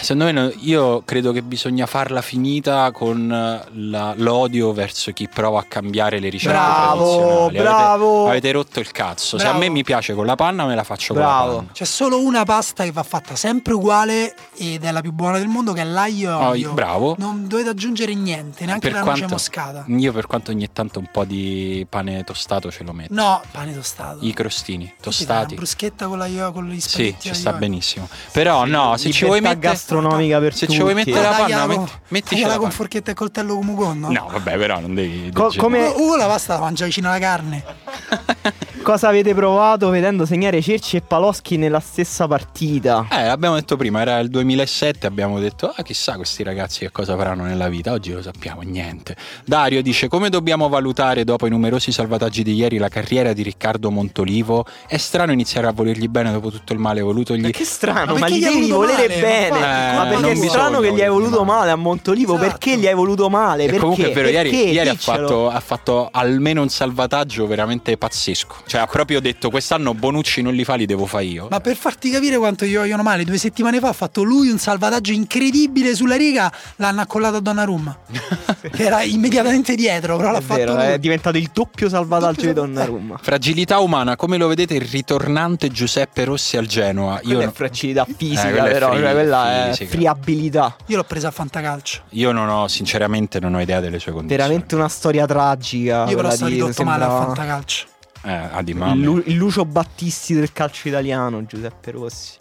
[SPEAKER 1] Secondo me no- io credo che bisogna farla finita con eh, la- l'odio verso chi prova a cambiare le ricette
[SPEAKER 2] Bravo,
[SPEAKER 1] tradizionali. Avete-
[SPEAKER 2] bravo.
[SPEAKER 1] Avete, rotto il cazzo. Se a
[SPEAKER 3] Bravo.
[SPEAKER 1] me mi piace con la panna, me la faccio con
[SPEAKER 2] Bravo.
[SPEAKER 1] la panna.
[SPEAKER 3] C'è solo una pasta che va fatta sempre uguale ed è la più buona del mondo, che è l'aglio e
[SPEAKER 1] Oh,
[SPEAKER 3] olio.
[SPEAKER 1] bravo.
[SPEAKER 3] Non dovete aggiungere niente, neanche
[SPEAKER 1] Per
[SPEAKER 3] la noce
[SPEAKER 1] quanto-
[SPEAKER 3] moscata.
[SPEAKER 1] Io per quanto ogni tanto un po' di pane tostato ce lo metto.
[SPEAKER 3] No, pane tostato.
[SPEAKER 1] I crostini tostati.
[SPEAKER 3] Una bruschetta con, l'aglio, con gli
[SPEAKER 1] Sì,
[SPEAKER 3] spaghetti
[SPEAKER 1] ci
[SPEAKER 3] aglio
[SPEAKER 1] sta benissimo. Però no, se ci vuoi mettere
[SPEAKER 2] gastronomica per
[SPEAKER 1] se
[SPEAKER 2] tutti.
[SPEAKER 1] ci vuoi mettere la
[SPEAKER 3] Tagliala
[SPEAKER 1] panna,
[SPEAKER 3] con-
[SPEAKER 1] metti, mettici
[SPEAKER 3] tagliala
[SPEAKER 1] la
[SPEAKER 3] con forchetta e coltello come Ugonno?
[SPEAKER 1] No, vabbè, però non devi
[SPEAKER 2] Co- come-
[SPEAKER 3] Ugo, Ugo la pasta la mangia vicino alla carne.
[SPEAKER 2] Cosa avete provato vedendo segnare Cerci e Paloschi nella stessa partita?
[SPEAKER 1] Eh, l'abbiamo detto prima, era il 2007, abbiamo detto, ah chissà questi ragazzi che cosa faranno nella vita, oggi lo sappiamo, niente. Dario dice, come dobbiamo valutare dopo i numerosi salvataggi di ieri la carriera di Riccardo Montolivo? È strano iniziare a volergli bene dopo tutto il male volutogli.
[SPEAKER 2] Ma che strano,
[SPEAKER 3] Ma
[SPEAKER 2] ma, gli devi volere
[SPEAKER 3] male?
[SPEAKER 2] bene.
[SPEAKER 3] Ma
[SPEAKER 1] infatti,
[SPEAKER 2] ma
[SPEAKER 1] eh,
[SPEAKER 2] perché è strano che gli hai voluto
[SPEAKER 1] male.
[SPEAKER 2] male a Montolivo?
[SPEAKER 3] Esatto.
[SPEAKER 2] Perché gli hai voluto male?
[SPEAKER 1] E
[SPEAKER 2] Perché?
[SPEAKER 1] comunque è vero, ieri,
[SPEAKER 2] Perché?
[SPEAKER 1] ieri ha,
[SPEAKER 2] Diccelo.
[SPEAKER 1] fatto, ha fatto almeno un salvataggio veramente pazzesco. Cioè ha proprio detto, quest'anno Bonucci non li fa, li devo fare io.
[SPEAKER 3] Ma per farti capire quanto gli vogliono male, due settimane fa ha fatto lui un salvataggio incredibile sulla riga, l'hanno accollato a Donnarumma. che era immediatamente dietro, però l'ha
[SPEAKER 2] È
[SPEAKER 3] fatto
[SPEAKER 2] vero,
[SPEAKER 3] lui.
[SPEAKER 2] è diventato il doppio salvataggio
[SPEAKER 3] Doppio
[SPEAKER 2] di. Donnarumma.
[SPEAKER 1] Fragilità umana, come lo vedete il ritornante Giuseppe Rossi al Genoa?
[SPEAKER 2] Quella
[SPEAKER 1] Io,
[SPEAKER 2] è fragilità fisica,
[SPEAKER 1] quella è
[SPEAKER 2] però,
[SPEAKER 1] free-
[SPEAKER 2] cioè, quella è
[SPEAKER 1] fisica.
[SPEAKER 2] friabilità.
[SPEAKER 3] Io l'ho presa a fantacalcio.
[SPEAKER 1] io non ho, sinceramente, non ho idea delle sue condizioni.
[SPEAKER 2] Veramente una storia tragica.
[SPEAKER 3] Io però
[SPEAKER 2] quella
[SPEAKER 3] sono
[SPEAKER 2] di-
[SPEAKER 3] ridotto male a fantacalcio.
[SPEAKER 1] Eh, ah, di
[SPEAKER 2] il,
[SPEAKER 1] mamma.
[SPEAKER 2] Lu- il Lucio Battisti del calcio italiano, Giuseppe Rossi.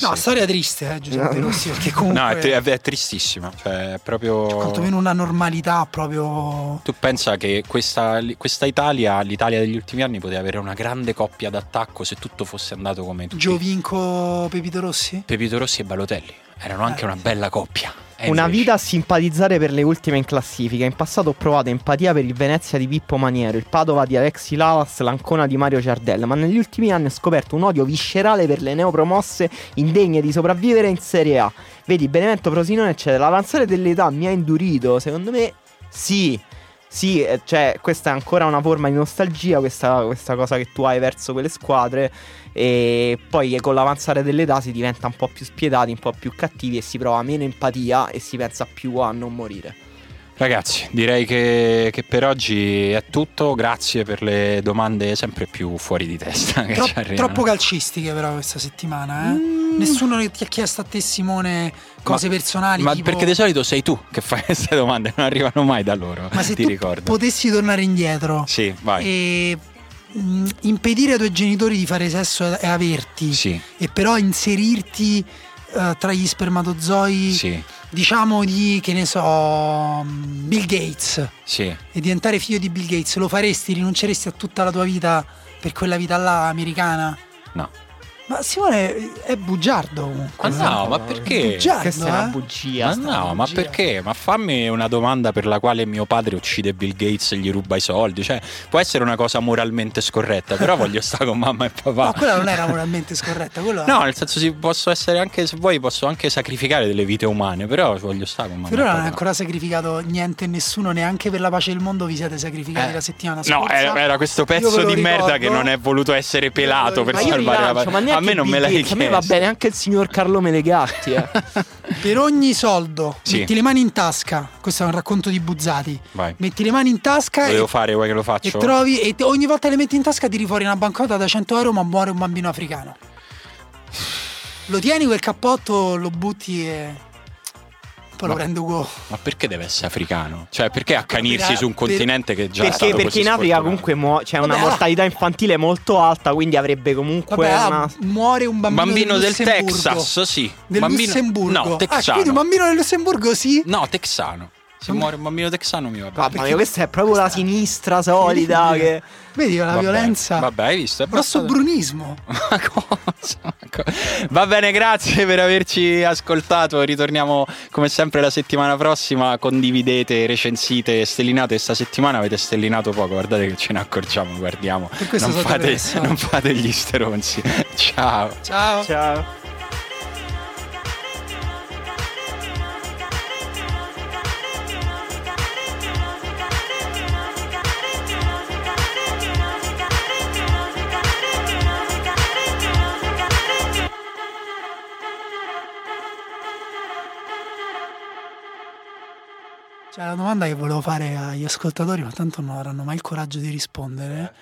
[SPEAKER 3] No,
[SPEAKER 1] Sì.
[SPEAKER 3] storia triste, eh, Giuseppe
[SPEAKER 2] No.
[SPEAKER 3] Rossi, perché comunque
[SPEAKER 1] No, è, tri- è tristissima. Cioè, è proprio.
[SPEAKER 3] quantomeno una normalità proprio...
[SPEAKER 1] Tu pensa che questa, questa Italia, l'Italia degli ultimi anni, poteva avere una grande coppia d'attacco se tutto fosse andato come tutti.
[SPEAKER 3] Giovinco Pepito Rossi?
[SPEAKER 1] Pepito Rossi e Balotelli erano anche
[SPEAKER 3] Eh.
[SPEAKER 1] una bella coppia. E
[SPEAKER 2] Una
[SPEAKER 1] invece-
[SPEAKER 2] vita a simpatizzare per le ultime in classifica. In passato ho provato empatia per il Venezia di Pippo Maniero, il Padova di Alexi Lavas, l'Ancona di Mario Ciardella, ma negli ultimi anni ho scoperto un odio viscerale per le neopromosse indegne di sopravvivere in Serie A. Vedi, Benevento, Frosinone, eccetera. L'avanzare dell'età mi ha indurito, secondo me sì. Sì, eh, cioè, questa è ancora una forma di nostalgia, questa, questa cosa che tu hai verso quelle squadre. E poi con l'avanzare dell'età si diventa un po' più spietati, un po' più cattivi e si prova meno empatia e si pensa più a non morire.
[SPEAKER 1] Ragazzi, direi che, che per oggi è tutto. Grazie per le domande sempre più fuori di testa. Che
[SPEAKER 3] Tro- troppo calcistiche però questa settimana, eh?
[SPEAKER 2] Mm.
[SPEAKER 3] Nessuno ti ha chiesto a te Simone cose
[SPEAKER 1] Ma-
[SPEAKER 3] personali.
[SPEAKER 1] Ma
[SPEAKER 3] tipo-
[SPEAKER 1] perché di solito sei tu che fai queste domande, non arrivano mai da loro.
[SPEAKER 3] Ma se
[SPEAKER 1] ti ricordo.
[SPEAKER 3] potessi tornare indietro
[SPEAKER 1] Sì, vai.
[SPEAKER 3] e mh, impedire ai tuoi genitori di fare sesso e averti
[SPEAKER 1] Sì,
[SPEAKER 3] e però inserirti eh, tra gli spermatozoi
[SPEAKER 1] sì,
[SPEAKER 3] diciamo di che ne so mh, Bill Gates
[SPEAKER 1] sì.
[SPEAKER 3] e diventare figlio di Bill Gates lo faresti rinunceresti a tutta la tua vita per quella vita là americana
[SPEAKER 1] No.
[SPEAKER 3] Ma Simone è bugiardo comunque
[SPEAKER 1] Ma no, ma perché?
[SPEAKER 3] Bugiardo,
[SPEAKER 2] Questa è una
[SPEAKER 3] eh?
[SPEAKER 2] bugia.
[SPEAKER 1] Ma no, ma
[SPEAKER 3] bugia.
[SPEAKER 1] perché? Ma fammi una domanda per la quale mio padre uccide Bill Gates e gli ruba i soldi. Cioè, può essere una cosa moralmente scorretta, però voglio stare con mamma e papà.
[SPEAKER 3] No, quella non era moralmente scorretta quello
[SPEAKER 1] No, nel senso, sì, posso essere anche, se vuoi, posso anche sacrificare delle vite umane, però voglio stare con mamma
[SPEAKER 3] per
[SPEAKER 1] e papà.
[SPEAKER 3] non è ancora sacrificato niente e nessuno, neanche per la pace del mondo vi siete sacrificati
[SPEAKER 1] Eh,
[SPEAKER 3] la settimana scorsa.
[SPEAKER 1] No, era, era questo pezzo di merda
[SPEAKER 3] ricordo.
[SPEAKER 1] che non è voluto essere pelato per
[SPEAKER 2] Ma
[SPEAKER 1] salvare la
[SPEAKER 2] rilancio, ma
[SPEAKER 1] pace. A me non me l'hai chiesto.
[SPEAKER 2] A me va bene anche il signor Carlo Melegatti. Eh.
[SPEAKER 3] Per ogni soldo,
[SPEAKER 1] Sì.
[SPEAKER 3] metti le mani in tasca. Questo è un racconto di Buzzati.
[SPEAKER 1] Vai.
[SPEAKER 3] Metti le mani in tasca
[SPEAKER 1] Lo
[SPEAKER 3] e,
[SPEAKER 1] devo fare, vuoi che lo
[SPEAKER 3] e
[SPEAKER 1] faccio?
[SPEAKER 3] trovi e ogni volta le metti in tasca tiri fuori una banconota da 100 euro, ma muore un bambino africano. Lo tieni quel cappotto, lo butti e poi lo
[SPEAKER 1] Ma-
[SPEAKER 3] prendo go.
[SPEAKER 1] Ma perché deve essere africano? Cioè, perché accanirsi
[SPEAKER 3] Per-
[SPEAKER 1] su un
[SPEAKER 3] per-
[SPEAKER 1] continente che già è
[SPEAKER 2] perché
[SPEAKER 1] stato
[SPEAKER 2] perché
[SPEAKER 1] così
[SPEAKER 2] in Africa
[SPEAKER 1] sfortunato?
[SPEAKER 2] comunque muo- c'è una
[SPEAKER 3] Vabbè, ah.
[SPEAKER 2] mortalità infantile molto alta, quindi avrebbe comunque
[SPEAKER 3] Vabbè, ah,
[SPEAKER 2] una...
[SPEAKER 3] muore un bambino,
[SPEAKER 1] Bambino del
[SPEAKER 3] Lussemburgo.
[SPEAKER 1] Texas, sì.
[SPEAKER 3] Del
[SPEAKER 1] Bambino...
[SPEAKER 3] Lussemburgo.
[SPEAKER 1] No,
[SPEAKER 3] Ah,
[SPEAKER 1] texano.
[SPEAKER 3] quindi un bambino del Lussemburgo sì?
[SPEAKER 1] No, texano. Se muore un bambino texano mi va bene.
[SPEAKER 2] Mamma mia, questa è proprio la sinistra solida che...
[SPEAKER 3] Vedi la
[SPEAKER 1] Vabbè,
[SPEAKER 3] violenza.
[SPEAKER 1] Vabbè, hai visto? È
[SPEAKER 3] Grosso
[SPEAKER 1] passato-
[SPEAKER 3] brunismo.
[SPEAKER 1] Ma cosa? Ma co- Va bene, grazie per averci ascoltato. Ritorniamo come sempre la settimana prossima. Condividete, recensite, stellinate. Sta settimana avete stellinato poco. Guardate che ce ne accorgiamo, guardiamo. Non fate, non fate gli stronzi. Ciao.
[SPEAKER 3] Ciao.
[SPEAKER 2] Ciao.
[SPEAKER 3] Cioè, la domanda che volevo fare agli ascoltatori, ma tanto non avranno mai il coraggio di rispondere.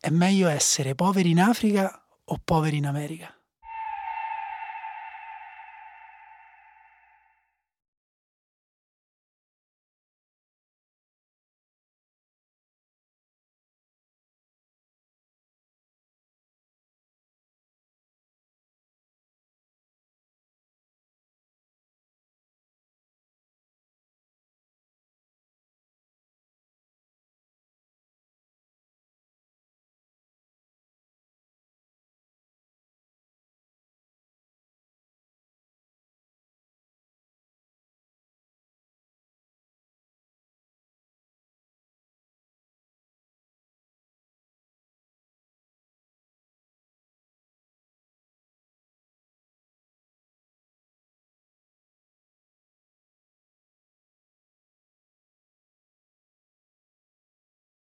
[SPEAKER 3] È meglio essere poveri in Africa o poveri in America?